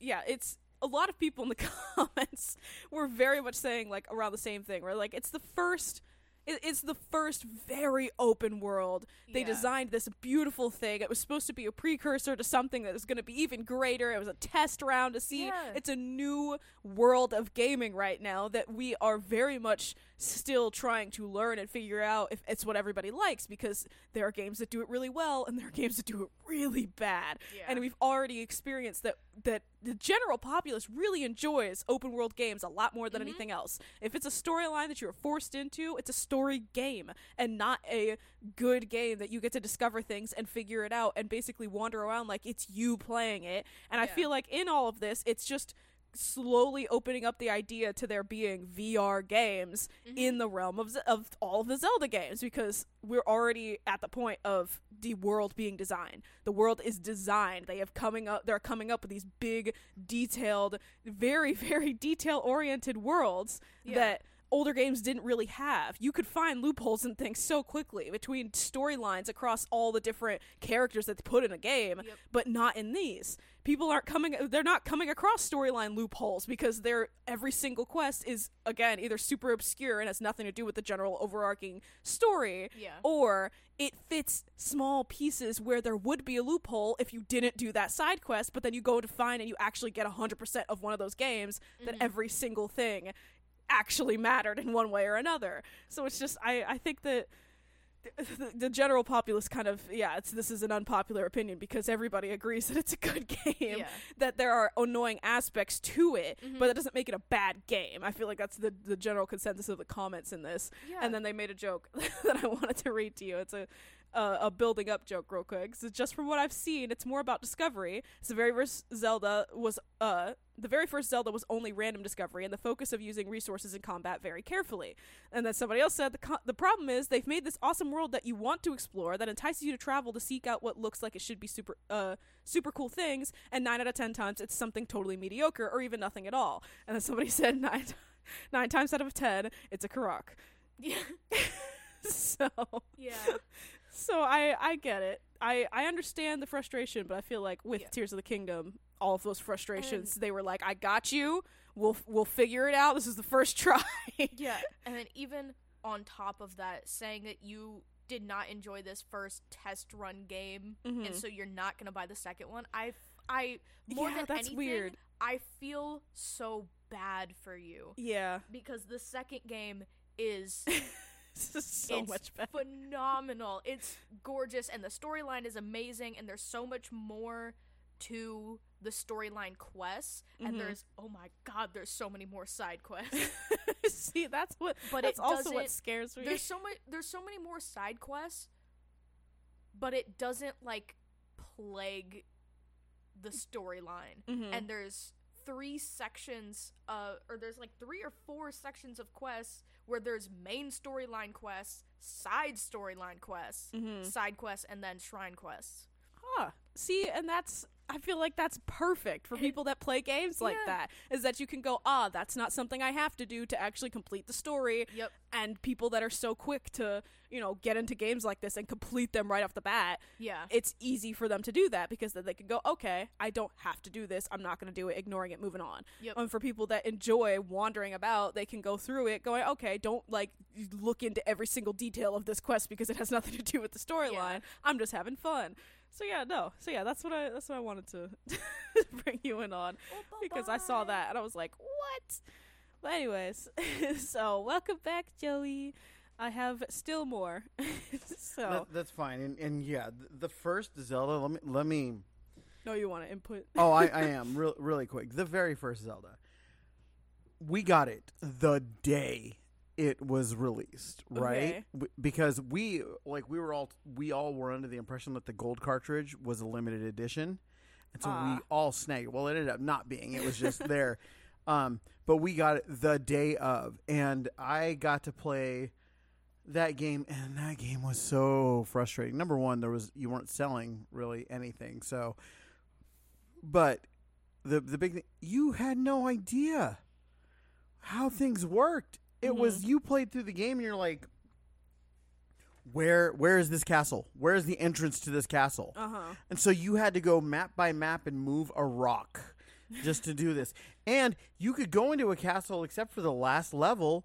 yeah, it's a lot of people in the comments were very much saying like around the same thing. Where like it's the first. it- It's the first very open world. They Yeah. designed this beautiful thing. It was supposed to be a precursor to something that was going to be even greater. It was a test round to see. Yeah. It's a new world of gaming right now that we are very much still trying to learn and figure out if it's what everybody likes because there are games that do it really well and there are games that do it really bad. Yeah. And we've already experienced that that the general populace really enjoys open world games a lot more than Mhm. anything else. If it's a storyline that you're forced into, it's a story game and not a good game that you get to discover things and figure it out and basically wander around like it's you playing it. And I feel like in all of this, it's just slowly opening up the idea to there being VR games Mm-hmm. in the realm of, of all of the Zelda games because we're already at the point of the world being designed. The world is designed. They have coming up they're coming up with these big detailed very very detail oriented worlds Yeah. that older games didn't really have. You could find loopholes and things so quickly between storylines across all the different characters that they put in a game, Yep. but not in these. People aren't coming they're not coming across storyline loopholes because they're every single quest is again either super obscure and has nothing to do with the general overarching story Yeah. or it fits small pieces where there would be a loophole if you didn't do that side quest, but then you go to find and you actually get 100% of one of those games that mm-hmm. every single thing actually mattered in one way or another. So it's just I I think that the, general populace kind of yeah it's this is an unpopular opinion because everybody agrees that it's a good game Yeah. that there are annoying aspects to it Mhm. but that doesn't make it a bad game i feel like that's the the general consensus of the comments in this Yeah. and then they made a joke that i wanted to read to you it's a uh, a building up joke real quick. So just from what I've seen, it's more about discovery. So the very first Zelda was uh the very first Zelda was only random discovery and the focus of using resources in combat very carefully. And then somebody else said the co- the problem is they've made this awesome world that you want to explore that entices you to travel to seek out what looks like it should be super uh super cool things and 9 out of 10 times it's something totally mediocre or even nothing at all. And then somebody said 9 9 times out of 10 it's a Korok. yeah. so Yeah. So I I get it. I I understand the frustration, but I feel like with Yeah. Tears of the Kingdom, all of those frustrations, they were like, "I got you. We'll we'll figure it out. This is the first try." Yeah. And then even on top of that, saying that you did not enjoy this first test run game, Mhm. and so you're not gonna buy the second one. I, I more Yeah, than anything, weird. I feel so bad for you yeah, because the second game is this is so it's much better. phenomenal. It's gorgeous, and the storyline is amazing, and there's so much more to the storyline quests. And Mhm. there's oh my god, there's so many more side quests. See, that's what. But that's also what scares me. there's so much. There's so many more side quests, but it doesn't like plague the storyline. Mhm. And there's three sections, uh, or there's like three or four sections of quests where there's main storyline quests, side storyline quests, Mhm. side quests, and then shrine quests. Huh. See, and that's I feel like that's perfect for people that play games like Yeah. that. Is that you can go, ah, that's not something I have to do to actually complete the story. Yep. And people that are so quick to, you know, get into games like this and complete them right off the bat, Yeah. it's easy for them to do that because then they can go, okay, I don't have to do this. I'm not going to do it, ignoring it, moving on. Yep. And for people that enjoy wandering about, they can go through it going, okay, don't like look into every single detail of this quest because it has nothing to do with the storyline. I'm just having fun. So yeah, no. So yeah, that's what I that's what I wanted to bring you in on because I saw that and I was like, what? But anyways, so welcome back, Joey. I have still more. so That, that's fine. And, and yeah, th- the first Zelda. Let me let me. no, you want to input? Oh, I, I am real really quick. The very first Zelda. We got it the day it was released, right? Okay. Because we like we were all we all were under the impression that the gold cartridge was a limited edition, and so we Ah. all snagged. it. Well, it ended up not being. It was just there, um, but we got it the day of, and I got to play that game, and that game was so frustrating. Number one, there was you weren't selling really anything, so. But the the big thing, you had no idea how things worked. It was you played through the game and you're like where where is this castle? Where is the entrance to this castle? Uh huh. And so you had to go map by map and move a rock just to do this. And you could go into a castle except for the last level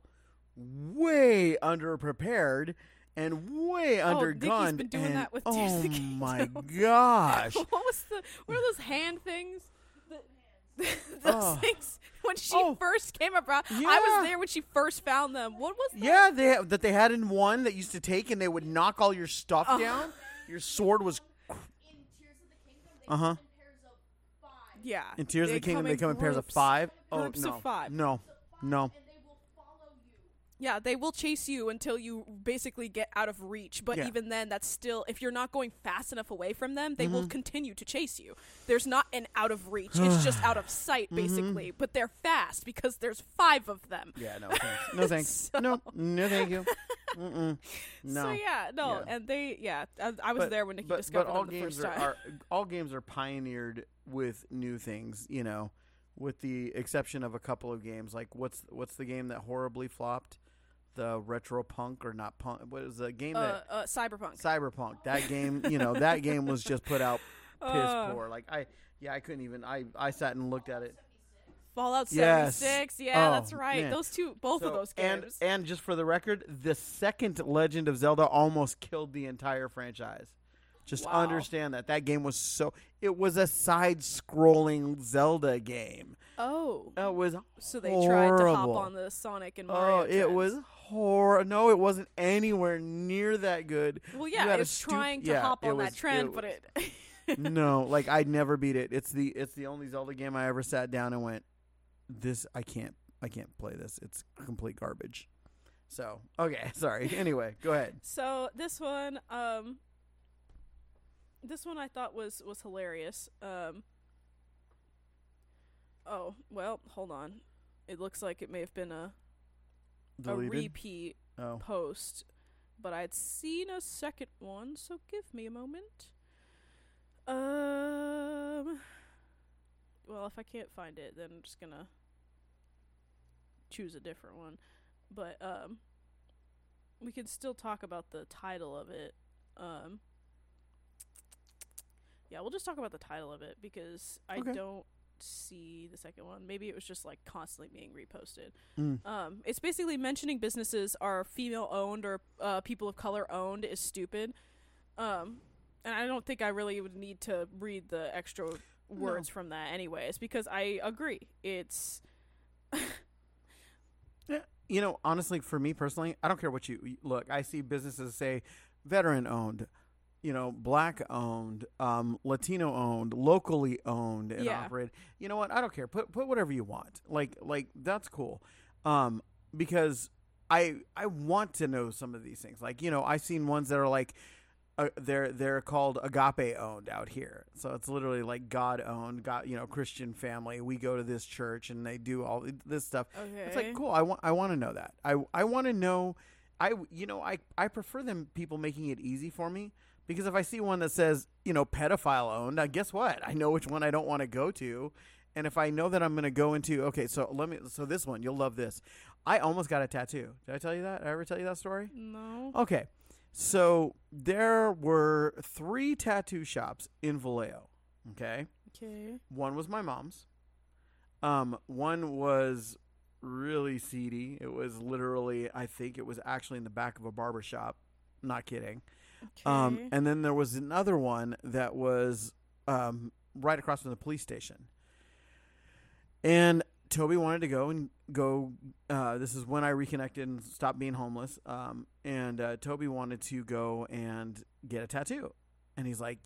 way underprepared and way Oh, undergunned. Nikki's been doing and- that with oh Tears of the my gosh. what was the? What are those hand things? The, those Oh. things when she Oh. first came about. I was there when she first found them. What was that? Yeah, they ha- that they had in one that used to take and they would knock all your stuff Oh. down. Your sword was In Tears of the Kingdom, Uh-huh. in pairs of five. Yeah. in Tears of the Kingdom. They come in pairs of groups. five. Groups oh of no, five. no, no. And they will follow you. Yeah, they will chase you until you basically get out of reach. But Yeah. even then, that's still if you're not going fast enough away from them, they Mm-hmm. will continue to chase you. There's not an out of reach; it's just out of sight, basically. But they're fast because there's five of them. Mm-hmm. Yeah, no thanks. No thanks. So- no, no, thank you. Mm-mm. No. So yeah, no, Yeah. and they yeah, I, I was But- there when Nikki but, discovered but all them the games first are, time. are all games are pioneered with new things. You know, with the exception of a couple of games. Like what's what's the game that horribly flopped? The retro punk or not punk? What was the game uh, that uh, Cyberpunk. Cyberpunk? That game, you know, that game was just put out piss Uh, poor. Like I, yeah, I couldn't even. I I sat and looked at it. Fallout Yes. 76. Yeah, Oh, that's right. man. Those two, both of So- those and games. and just for the record, the second Legend of Zelda almost killed the entire franchise. Just Wow. understand that that game was so. It was a side-scrolling Zelda game. Oh, that was so they tried to hop on the Sonic and Mario. Oh, it was horror. No, it wasn't anywhere near that good. Well, yeah, it's stu- trying to yeah, hop on was- that trend, it but it. no, like I'd never beat it. It's the it's the only Zelda game I ever sat down and went, this I can't I can't play this. It's complete garbage. So okay, sorry. Anyway, go ahead. So this one, um, this one I thought was was hilarious. Um, oh well, hold on. It looks like it may have been a a repeat oh, post, but I'd seen a second one. So give me a moment. Um. Well, if I can't find it, then I'm just gonna choose a different one. But um, we can still talk about the title of it. Um. Yeah, we'll just talk about the title of it because I Okay. don't see the second one. Maybe it was just like constantly being reposted. Mm. Um, it's basically mentioning businesses are female owned or uh, people of color owned is stupid. Um, and I don't think I really would need to read the extra words from that, anyways, because I agree. It's you know, honestly, for me personally, I don't care what you look. I see businesses say veteran owned, you know, black owned, um, Latino owned, locally owned and Yeah. operated. You know what? I don't care. Put put whatever you want. Like like that's cool. Um, because I I want to know some of these things. Like you know, I've seen ones that are like. Uh, they're they're called agape owned out here, so it's literally like God owned, God you know Christian family. We go to this church and they do all this stuff. okay. It's like cool. I want I want to know that. I I want to know. I you know I I prefer them people making it easy for me because if I see one that says you know pedophile owned, guess what? I know which one I don't want to go to. And if I know that I'm going to go into okay, so let me so this one you'll love this. I almost got a tattoo. Did I tell you that? Did I ever tell you that story? No. Okay. So there were three tattoo shops in Vallejo. Okay. Okay. One was my mom's. Um, one was really seedy. It was literally, I think it was actually in the back of a barber shop. Not kidding. Okay. Um, and then there was another one that was um, right across from the police station. And Toby wanted to go and go. Uh, this is when I reconnected and stopped being homeless. Um, and uh, Toby wanted to go and get a tattoo. And he's like,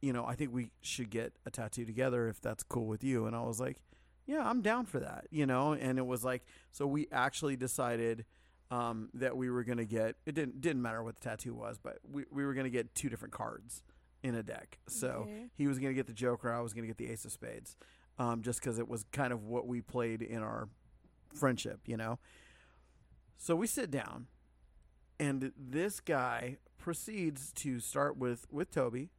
you know, I think we should get a tattoo together if that's cool with you. And I was like, yeah, I'm down for that, you know? And it was like, so we actually decided um, that we were going to get. It didn't didn't matter what the tattoo was, but we we were going to get two different cards in a deck. So he was going to get the Joker. I was going to get the Ace of Spades, um, just because it was kind of what we played in our friendship, you know. So we sit down, and this guy proceeds to start with with Toby.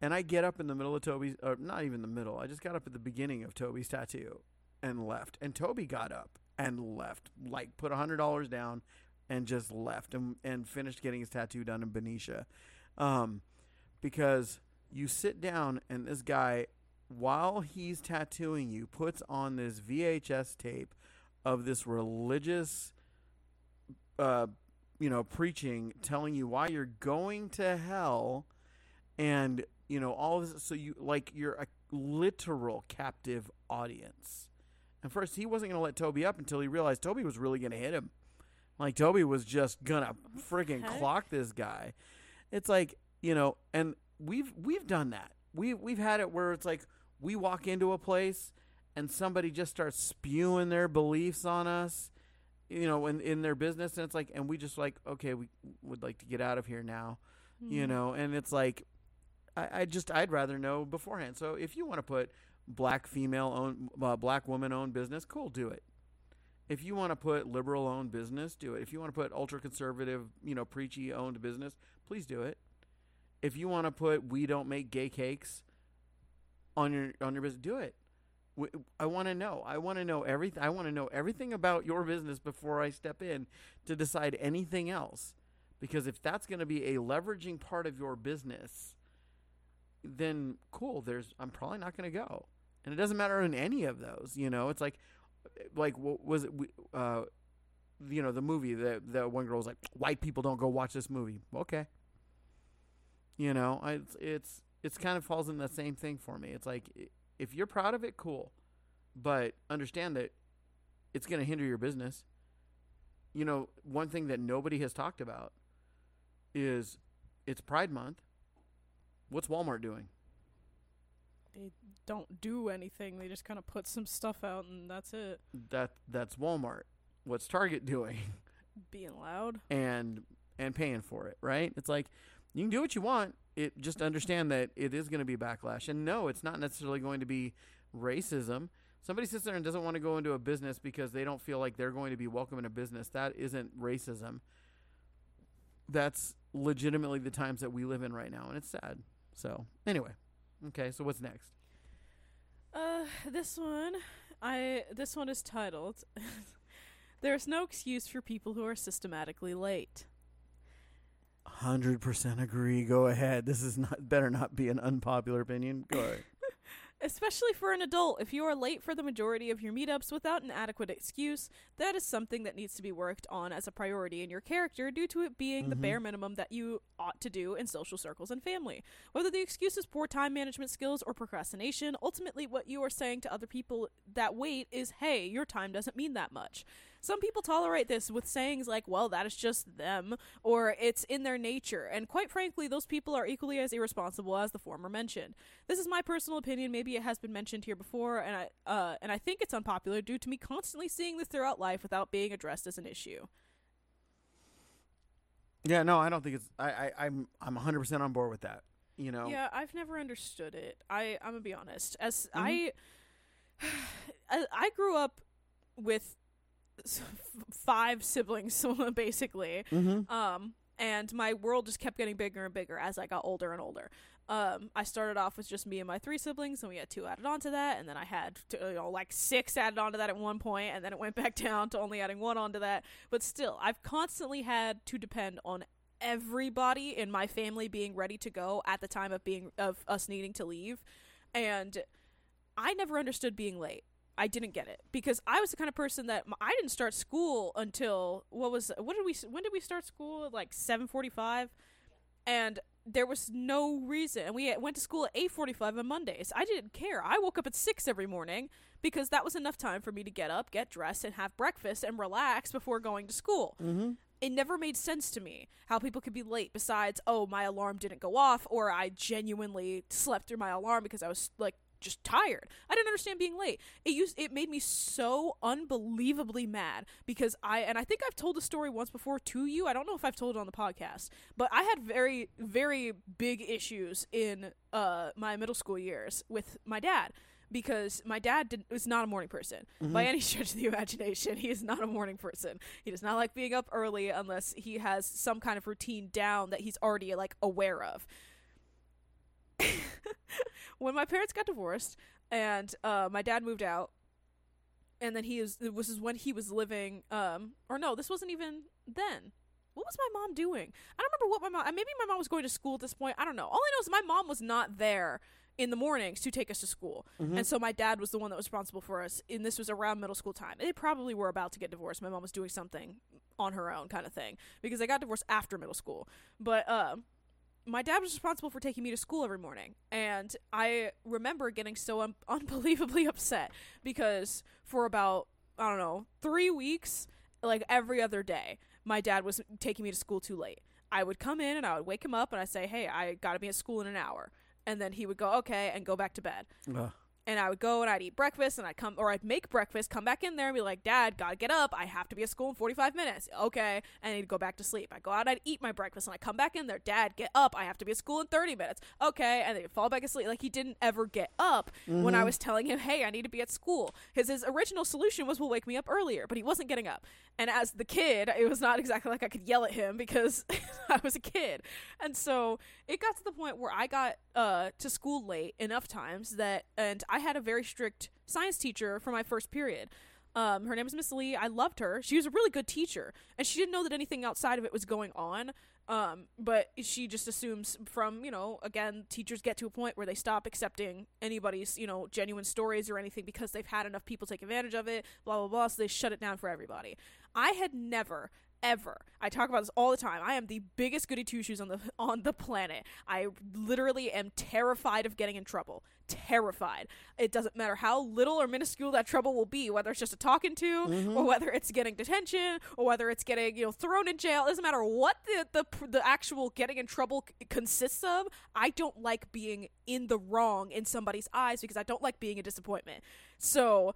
And I get up in the middle of Toby's, or not even the middle. I just got up at the beginning of Toby's tattoo and left. And Toby got up and left, like put a hundred dollars down, and just left and and finished getting his tattoo done in Benicia, um, because you sit down and this guy, while he's tattooing you, puts on this VHS tape of this religious, uh, you know, preaching, telling you why you're going to hell, and you know all of this. So you like you're a literal captive audience. And first, he wasn't going to let Toby up until he realized Toby was really going to hit him. Like Toby was just gonna freaking clock this guy. It's like you know, and we've we've done that. We we've had it where it's like we walk into a place and somebody just starts spewing their beliefs on us, you know, in in their business, and it's like, and we just like, okay, we would like to get out of here now, you Hmm. know, and it's like, I, I just I'd rather know beforehand. So if you want to put black female owned, uh, black woman owned business, cool, do it. If you want to put liberal owned business, do it. If you want to put ultra conservative, you know, preachy owned business, please do it. If you want to put we don't make gay cakes on your on your business, do it. I want to know. I want to know everything. I want to know everything about your business before I step in to decide anything else. Because if that's going to be a leveraging part of your business, then cool. There's I'm probably not going to go, and it doesn't matter in any of those. You know, it's like, like what was it? Uh, you know, the movie that the one girl was like, "White people don't go watch this movie." Okay. You know, it's it's it's kind of falls in the same thing for me. It's like if you're proud of it, cool, but understand that it's going to hinder your business. You know, one thing that nobody has talked about is it's Pride Month. What's Walmart doing? They don't do anything. They just kind of put some stuff out and that's it. That that's Walmart. What's Target doing? Being loud. and and paying for it, right? It's like you can do what you want. It just understand that it is going to be backlash. And no, it's not necessarily going to be racism. Somebody sits there and doesn't want to go into a business because they don't feel like they're going to be welcome in a business. That isn't racism. That's legitimately the times that we live in right now, and it's sad. So, anyway, okay. So what's next? Uh, this one, I this one is titled "There's no excuse for people who are systematically late." Hundred percent agree. Go ahead. This is not better not be an unpopular opinion. Go ahead. Especially for an adult, if you are late for the majority of your meetups without an adequate excuse, that is something that needs to be worked on as a priority in your character due to it being the Mhm. bare minimum that you ought to do in social circles and family. Whether the excuse is poor time management skills or procrastination, ultimately what you are saying to other people that wait is, hey, your time doesn't mean that much. Some people tolerate this with sayings like, well, that is just them, or it's in their nature, and quite frankly, those people are equally as irresponsible as the former mentioned. This is my personal opinion. Maybe it has been mentioned here before, and I uh, and I think it's unpopular due to me constantly seeing this throughout life without being addressed as an issue. Yeah, no, I don't think it's. I, I I'm I'm 100 percent on board with that. You know. Yeah, I've never understood it. I I'm gonna be honest. As Mhm. I, I grew up with five siblings, basically. Mm-hmm. Um, and my world just kept getting bigger and bigger as I got older and older. Um, I started off with just me and my three siblings, and we had two added onto that, and then I had t- you know like six added onto that at one point, and then it went back down to only adding one onto that. But still, I've constantly had to depend on everybody in my family being ready to go at the time of being of us needing to leave, and I never understood being late. I didn't get it because I was the kind of person that I didn't start school until what was what did we when did we start school like 7:45 and there was no reason and we went to school at 8:45 on Mondays. I didn't care. I woke up at 6 every morning because that was enough time for me to get up, get dressed and have breakfast and relax before going to school Mm-hmm. it never made sense to me how people could be late besides oh my alarm didn't go off or i genuinely slept through my alarm because i was like just tired. I didn't understand being late. It used it made me so unbelievably mad because I and I think I've told the story once before to you. I don't know if I've told it on the podcast, but I had very very big issues in uh my middle school years with my dad because my dad did, was not a morning person by any stretch of the imagination. He is not a morning person. He does not like being up early unless he has some kind of routine down that he's already like aware of. when my parents got divorced and uh, my dad moved out, and then he is this is when he was living. Um, or no, this wasn't even then. What was my mom doing? I don't remember what my mom. Maybe my mom was going to school at this point. I don't know. All I know is my mom was not there in the mornings to take us to school. And so my dad was the one that was responsible for us. And this was around middle school time. They probably were about to get divorced. My mom was doing something on her own kind of thing because they got divorced after middle school. But um my dad was responsible for taking me to school every morning. And I remember getting so un- unbelievably upset because for about I don't know, 3 weeks, like every other day, my dad was taking me to school too late. I would come in and I would wake him up and I'd say, "Hey, I got to be at school in an hour." And then he would go, "Okay," and go back to bed Ugh. And I would go and I'd eat breakfast and I'd come or I'd make breakfast, come back in there and be like, Dad, gotta get up. I have to be at school in 45 minutes. Okay. And he'd go back to sleep. I go out, and I'd eat my breakfast and I'd come back in there, Dad, get up. I have to be at school in 30 minutes. Okay. And then he'd fall back asleep. Like he didn't ever get up when I was telling him, Hey, I need to be at school. His, his original solution was, Well, wake me up earlier, but he wasn't getting up. And as the kid, it was not exactly like I could yell at him because I was a kid. And so it got to the point where I got uh, to school late enough times that, and I had a very strict science teacher for my first period. Um, her name was Miss Lee. I loved her. She was a really good teacher, and she didn't know that anything outside of it was going on. Um, but she just assumes from you know again teachers get to a point where they stop accepting anybody's you know genuine stories or anything because they've had enough people take advantage of it blah blah blah so they shut it down for everybody i had never ever. I talk about this all the time. I am the biggest goody two shoes on the on the planet. I literally am terrified of getting in trouble. Terrified. It doesn't matter how little or minuscule that trouble will be whether it's just a talking to mm-hmm. or whether it's getting detention or whether it's getting you know thrown in jail. It doesn't matter what the the, the actual getting in trouble c- consists of. I don't like being in the wrong in somebody's eyes because i don't like being a disappointment. So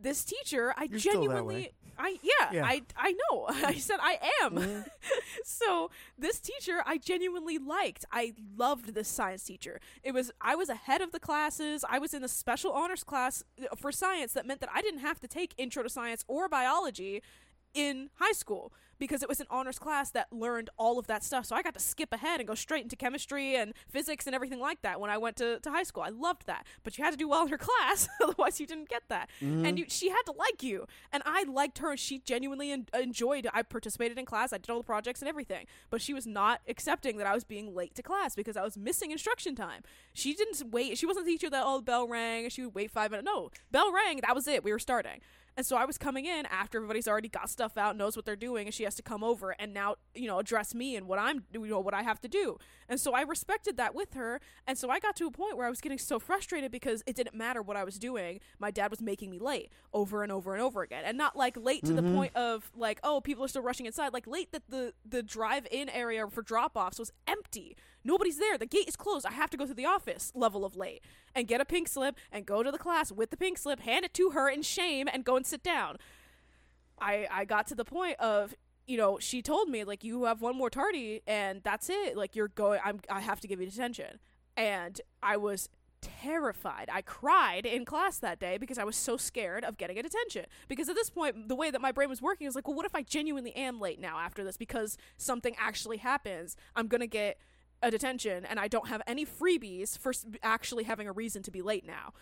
this teacher i You're genuinely i yeah, Yeah. i i know. I said i am. Mm-hmm. so this teacher i genuinely liked. I loved this science teacher. It was i was ahead of the classes. I was in a special honors class uh, for science that meant that i didn't have to take intro to science or biology in high school because it was an honors class that learned all of that stuff. So I got to skip ahead and go straight into chemistry and physics and everything like that when I went to, to high school. I loved that. But you had to do well in her class, otherwise you didn't get that. Mm-hmm. And you, she had to like you. And I liked her and she genuinely en- enjoyed I participated in class, I did all the projects and everything. But she was not accepting that I was being late to class because I was missing instruction time. She didn't wait. She wasn't the teacher that, oh, the bell rang and she would wait five minutes. No, bell rang, that was it. We were starting. And so I was coming in after everybody's already got stuff out, knows what they're doing, and she has to come over and now, you know, address me and what I'm, you know, what I have to do. And so I respected that with her. And so I got to a point where I was getting so frustrated because it didn't matter what I was doing. My dad was making me late over and over and over again. And not like late to the mm-hmm. point of like, oh, people are still rushing inside. Like late that the, the drive in area for drop offs was empty. Nobody's there. The gate is closed. I have to go to the office level of late and get a pink slip and go to the class with the pink slip, hand it to her in shame, and go and sit down. I I got to the point of you know she told me like you have one more tardy and that's it like you're going I'm I have to give you detention and I was terrified I cried in class that day because I was so scared of getting a detention because at this point the way that my brain was working is like well what if I genuinely am late now after this because something actually happens I'm gonna get a detention and I don't have any freebies for actually having a reason to be late now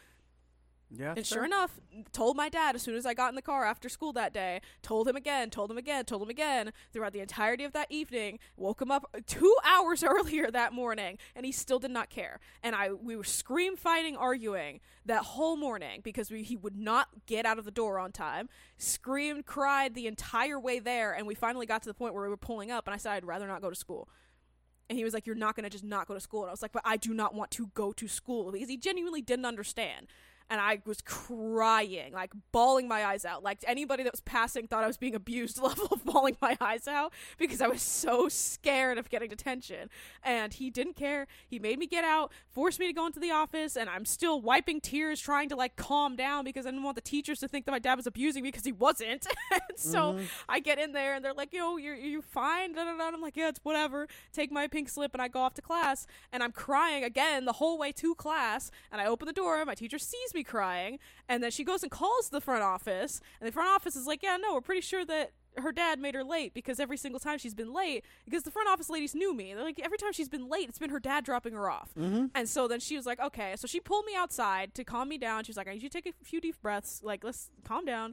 Yeah. and that's sure enough, told my dad as soon as I got in the car after school that day, told him again, told him again, told him again throughout the entirety of that evening, woke him up two hours earlier that morning, and he still did not care. And I we were scream fighting, arguing that whole morning because we, he would not get out of the door on time. Screamed, cried the entire way there, and we finally got to the point where we were pulling up, and I said I'd rather not go to school. And he was like, You're not going to just not go to school. And I was like, But I do not want to go to school because he genuinely didn't understand. And I was crying, like bawling my eyes out. Like anybody that was passing thought I was being abused level of bawling my eyes out because I was so scared of getting detention. And he didn't care. He made me get out, forced me to go into the office, and I'm still wiping tears trying to like calm down because I didn't want the teachers to think that my dad was abusing me because he wasn't. and so Mhm. I get in there and they're like, "Yo, you're you fine?" Da, da, da. I'm like, "Yeah, it's whatever." Take my pink slip and I go off to class and I'm crying again the whole way to class. And I open the door, my teacher sees me crying, and then she goes and calls the front office, and the front office is like, "Yeah, no, we're pretty sure that." Her dad made her late because every single time she's been late, because the front office ladies knew me. They're like, every time she's been late, it's been her dad dropping her off. Mm-hmm. And so then she was like, okay. So she pulled me outside to calm me down. She was like, I need you to take a few deep breaths. Like, let's calm down.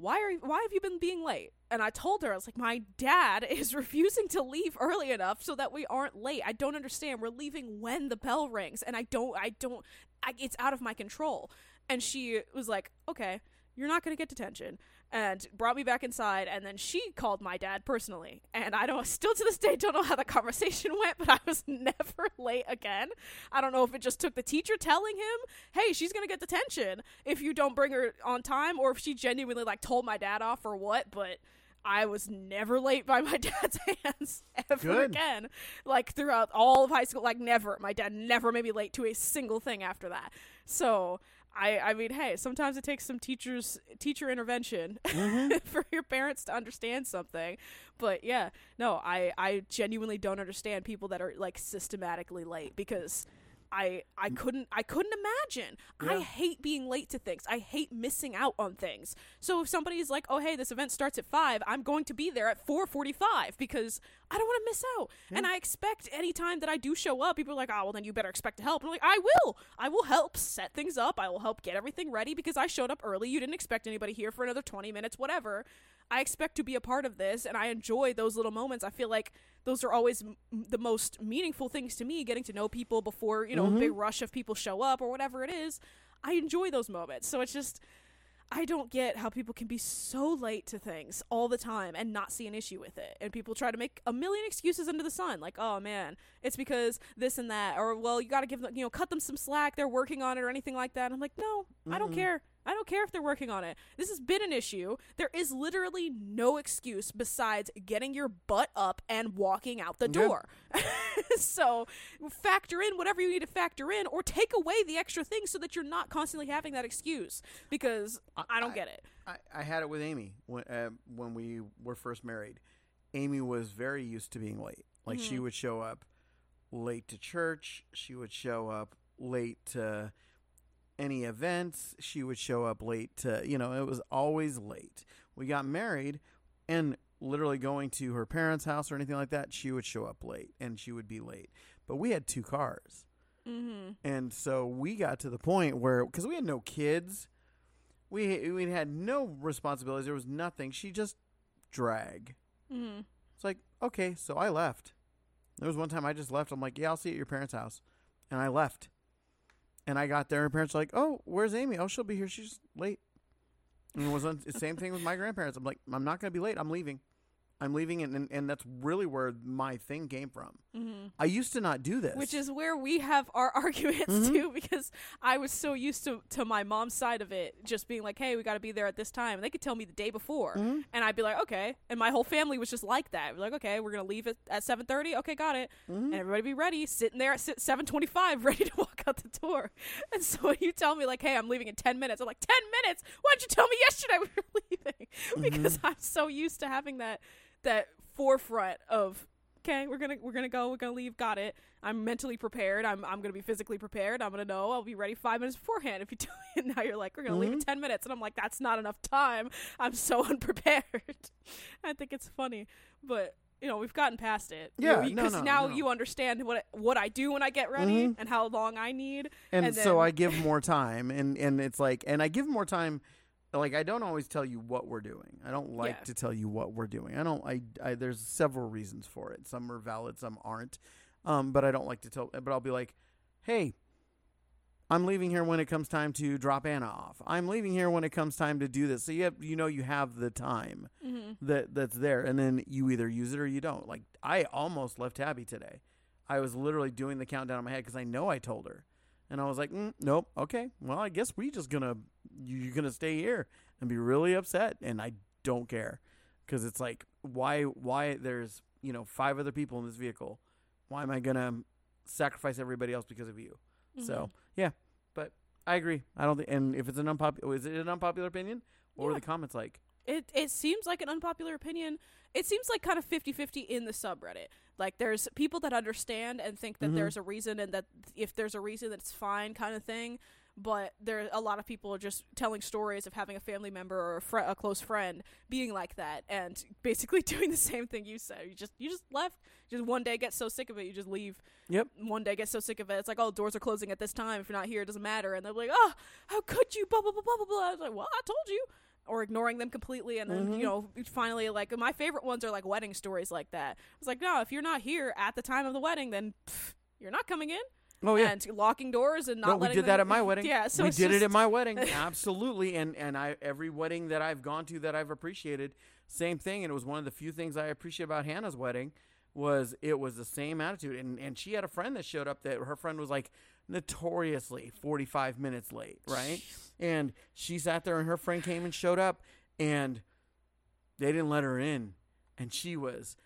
Why are why have you been being late? And I told her I was like, my dad is refusing to leave early enough so that we aren't late. I don't understand. We're leaving when the bell rings, and I don't. I don't. I, it's out of my control. And she was like, okay, you're not gonna get detention. And brought me back inside and then she called my dad personally. And i don't still to this day don't know how the conversation went but i was never late again. I don't know if it just took the teacher telling him hey she's gonna get detention if you don't bring her on time or if she genuinely like told my dad off or what but I was never late by my dad's hands ever Good. again. Like throughout all of high school, like never. My dad never made me late to a single thing after that. So I, I mean, hey, sometimes it takes some teachers teacher intervention Mm-hmm. for your parents to understand something. But yeah, no, I I genuinely don't understand people that are like systematically late because I I mm. couldn't I couldn't imagine. I hate being late to things. I hate missing out on things. So if somebody's like, "Oh, hey, this event starts at 5, I'm going to be there at 4:45 because I don't want to miss out." And I expect anytime that I do show up, people are like, "Oh, well then you better expect to help." And I'm like, "I will. I will help set things up. I will help get everything ready because I showed up early. You didn't expect anybody here for another 20 minutes, whatever." I expect to be a part of this and I enjoy those little moments. I feel like those are always m- the most meaningful things to me getting to know people before, you know, a big mm-hmm. rush of people show up or whatever it is. I enjoy those moments. So it's just I don't get how people can be so late to things all the time and not see an issue with it. And people try to make a million excuses under the sun, like, "Oh man, it's because this and that," or "Well, you got to give them, you know, cut them some slack. They're working on it or anything like that." And I'm like, "No, I don't care. I don't care if they're working on it. This has been an issue. There is literally no excuse besides getting your butt up and walking out the door. so factor in whatever you need to factor in or take away the extra things so that you're not constantly having that excuse because I don't get it. I, I had it with Amy when uh, when we were first married. Amy was very used to being late. Like she Mhm. would show up late to church. She would show up late to any events. She would show up late to you know it was always late. We got married, and literally going to her parents' house or anything like that, she would show up late and she would be late. But we had two cars. Mm-hmm. And so we got to the point where, because we had no kids, we we had no responsibilities. There was nothing. She just drag. Mm-hmm. It's like okay, so I left. There was one time I just left. I'm like, yeah, I'll see you at your parents' house, and I left. And I got there, and parents were like, oh, where's Amy? Oh, she'll be here. She's late. And it was the same thing with my grandparents. I'm like, I'm not gonna be late. I'm leaving. I'm leaving, and and, and that's really where my thing came from. Mm-hmm. I used to not do this, Which is where we have our arguments Mhm. too, because I was so used to to my mom's side of it, just being like, "Hey, we got to be there at this time," and they could tell me the day before, Mhm. and I'd be like, "Okay," and my whole family was just like that. We're like, "Okay, we're gonna leave at at seven thirty. Okay, got it." Mhm. And everybody be ready, sitting there at seven twenty five, ready to walk out the door. And so when you tell me like, "Hey, I'm leaving in ten minutes," I'm like, 10 minutes? Why didn't you tell me yesterday we were leaving?" because I'm so used to having that that forefront of okay we're gonna we're gonna go we're gonna leave got it. I'm mentally prepared. I'm i'm gonna be physically prepared. I'm gonna know i'll be ready five minutes beforehand if you do and now you're like we're gonna leave in 10 minutes. And i'm like that's not enough time. I'm so unprepared. I think it's funny but you know we've gotten past it. Yeah, no, because no, now no. you understand what what i do when i get ready Mhm. and how long i need and, And so then- I give more time, and and it's like, and I give more time. Like I don't always tell you what we're doing. I don't like Yeah. to tell you what we're doing. I don't. I, I there's several reasons for it. Some are valid, some aren't. Um, but I don't like to tell. But I'll be like, hey. I'm leaving here when it comes time to drop Anna off. I'm leaving here when it comes time to do this. So you have, you know, you have the time mm-hmm. that that's there, and then you either use it or you don't. Like I almost left Tabby today. I was literally doing the countdown in my head because I know I told her. And I was like, mm, nope. Okay. Well, I guess we just gonna you're gonna stay here and be really upset, and I don't care because it's like why why there's you know five other people in this vehicle. Why am I gonna sacrifice everybody else because of you? So Mhm. yeah, but I agree. I don't think. And if it's an unpopular, is it an unpopular opinion? What were Yeah. the comments like? it it seems like an unpopular opinion. It seems like kind of 50-50 in the subreddit. Like there's people that understand and think that Mhm. there's a reason and that if there's a reason that it's fine kind of thing. But there a lot of people are just telling stories of having a family member or a, fr- a close friend being like that and basically doing the same thing you said. You just you just left. Just one day get so sick of it, you just leave. Yep. One day get so sick of it, it's like, oh, doors are closing at this time. If you're not here, it doesn't matter. And they're like, oh, how could you? Blah blah blah blah blah blah. I was like, well, I told you or ignoring them completely and then Mhm. you know finally like my favorite ones are like wedding stories like that it's like no if you're not here at the time of the wedding then pff, you're not coming in Oh yeah. and locking doors and not No, we did that at my wedding. yeah so we did it at my wedding. Absolutely. And and I every wedding that I've gone to that I've appreciated, same thing. And it was one of the few things I appreciate about Hannah's wedding was it was the same attitude. And and she had a friend that showed up that her friend was like notoriously 45 minutes late, right? And she sat there and her friend came and showed up and they didn't let her in. And she was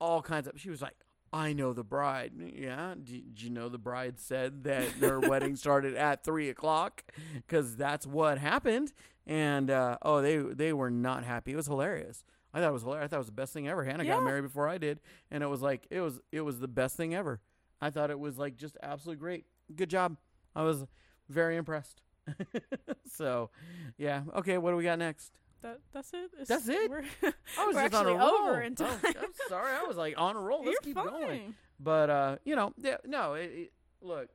all kinds of she was like I know the bride. Yeah. Did you know the bride said that their wedding started at three o'clock? Because that's what happened. And uh, oh, they they were not happy. It was hilarious. I thought it was hilarious. I thought it was the best thing ever. Hannah got married before I did, and it was like it was it was the best thing ever. I thought it was like just absolutely great. Good job. I was very impressed. so, yeah. Okay, what do we got next? That, that's it It's- That's it? we're, I was just on a actually roll. over in Oh, I'm sorry. I was like on a roll. Let's you're keep fine. going. But uh, you know, yeah, no. It, it, look,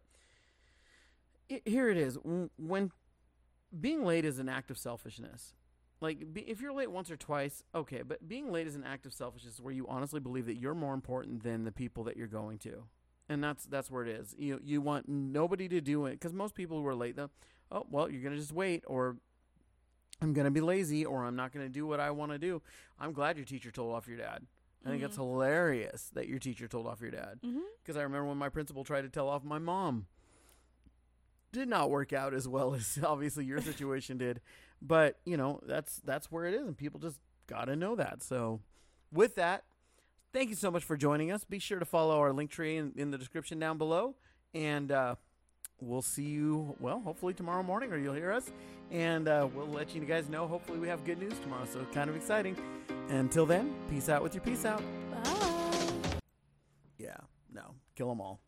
i here it is. When being late is an act of selfishness. Like, be, if you're late once or twice, okay. But being late is an act of selfishness where you honestly believe that you're more important than the people that you're going to, and that's that's where it is. You you want nobody to do it because most people who are late, though, oh well, you're gonna just wait or. I'm gonna be lazy, or I'm not gonna do what I want to do. I'm glad your teacher told off your dad. I think it's Mhm. hilarious that your teacher told off your dad. mm-hmm. Because I remember when my principal tried to tell off my mom. Did not work out as well as obviously your situation did. But, you know, that's that's where it is and people just gotta know that. So with that, thank you so much for joining us. Be sure to follow our link tree in, in the description down below. And uh, we'll see you well, hopefully tomorrow morning or you'll hear us. And uh, we'll let you guys know. Hopefully we have good news tomorrow. So kind of exciting. Until then, peace out with your peace out. bye Yeah, no, kill them all.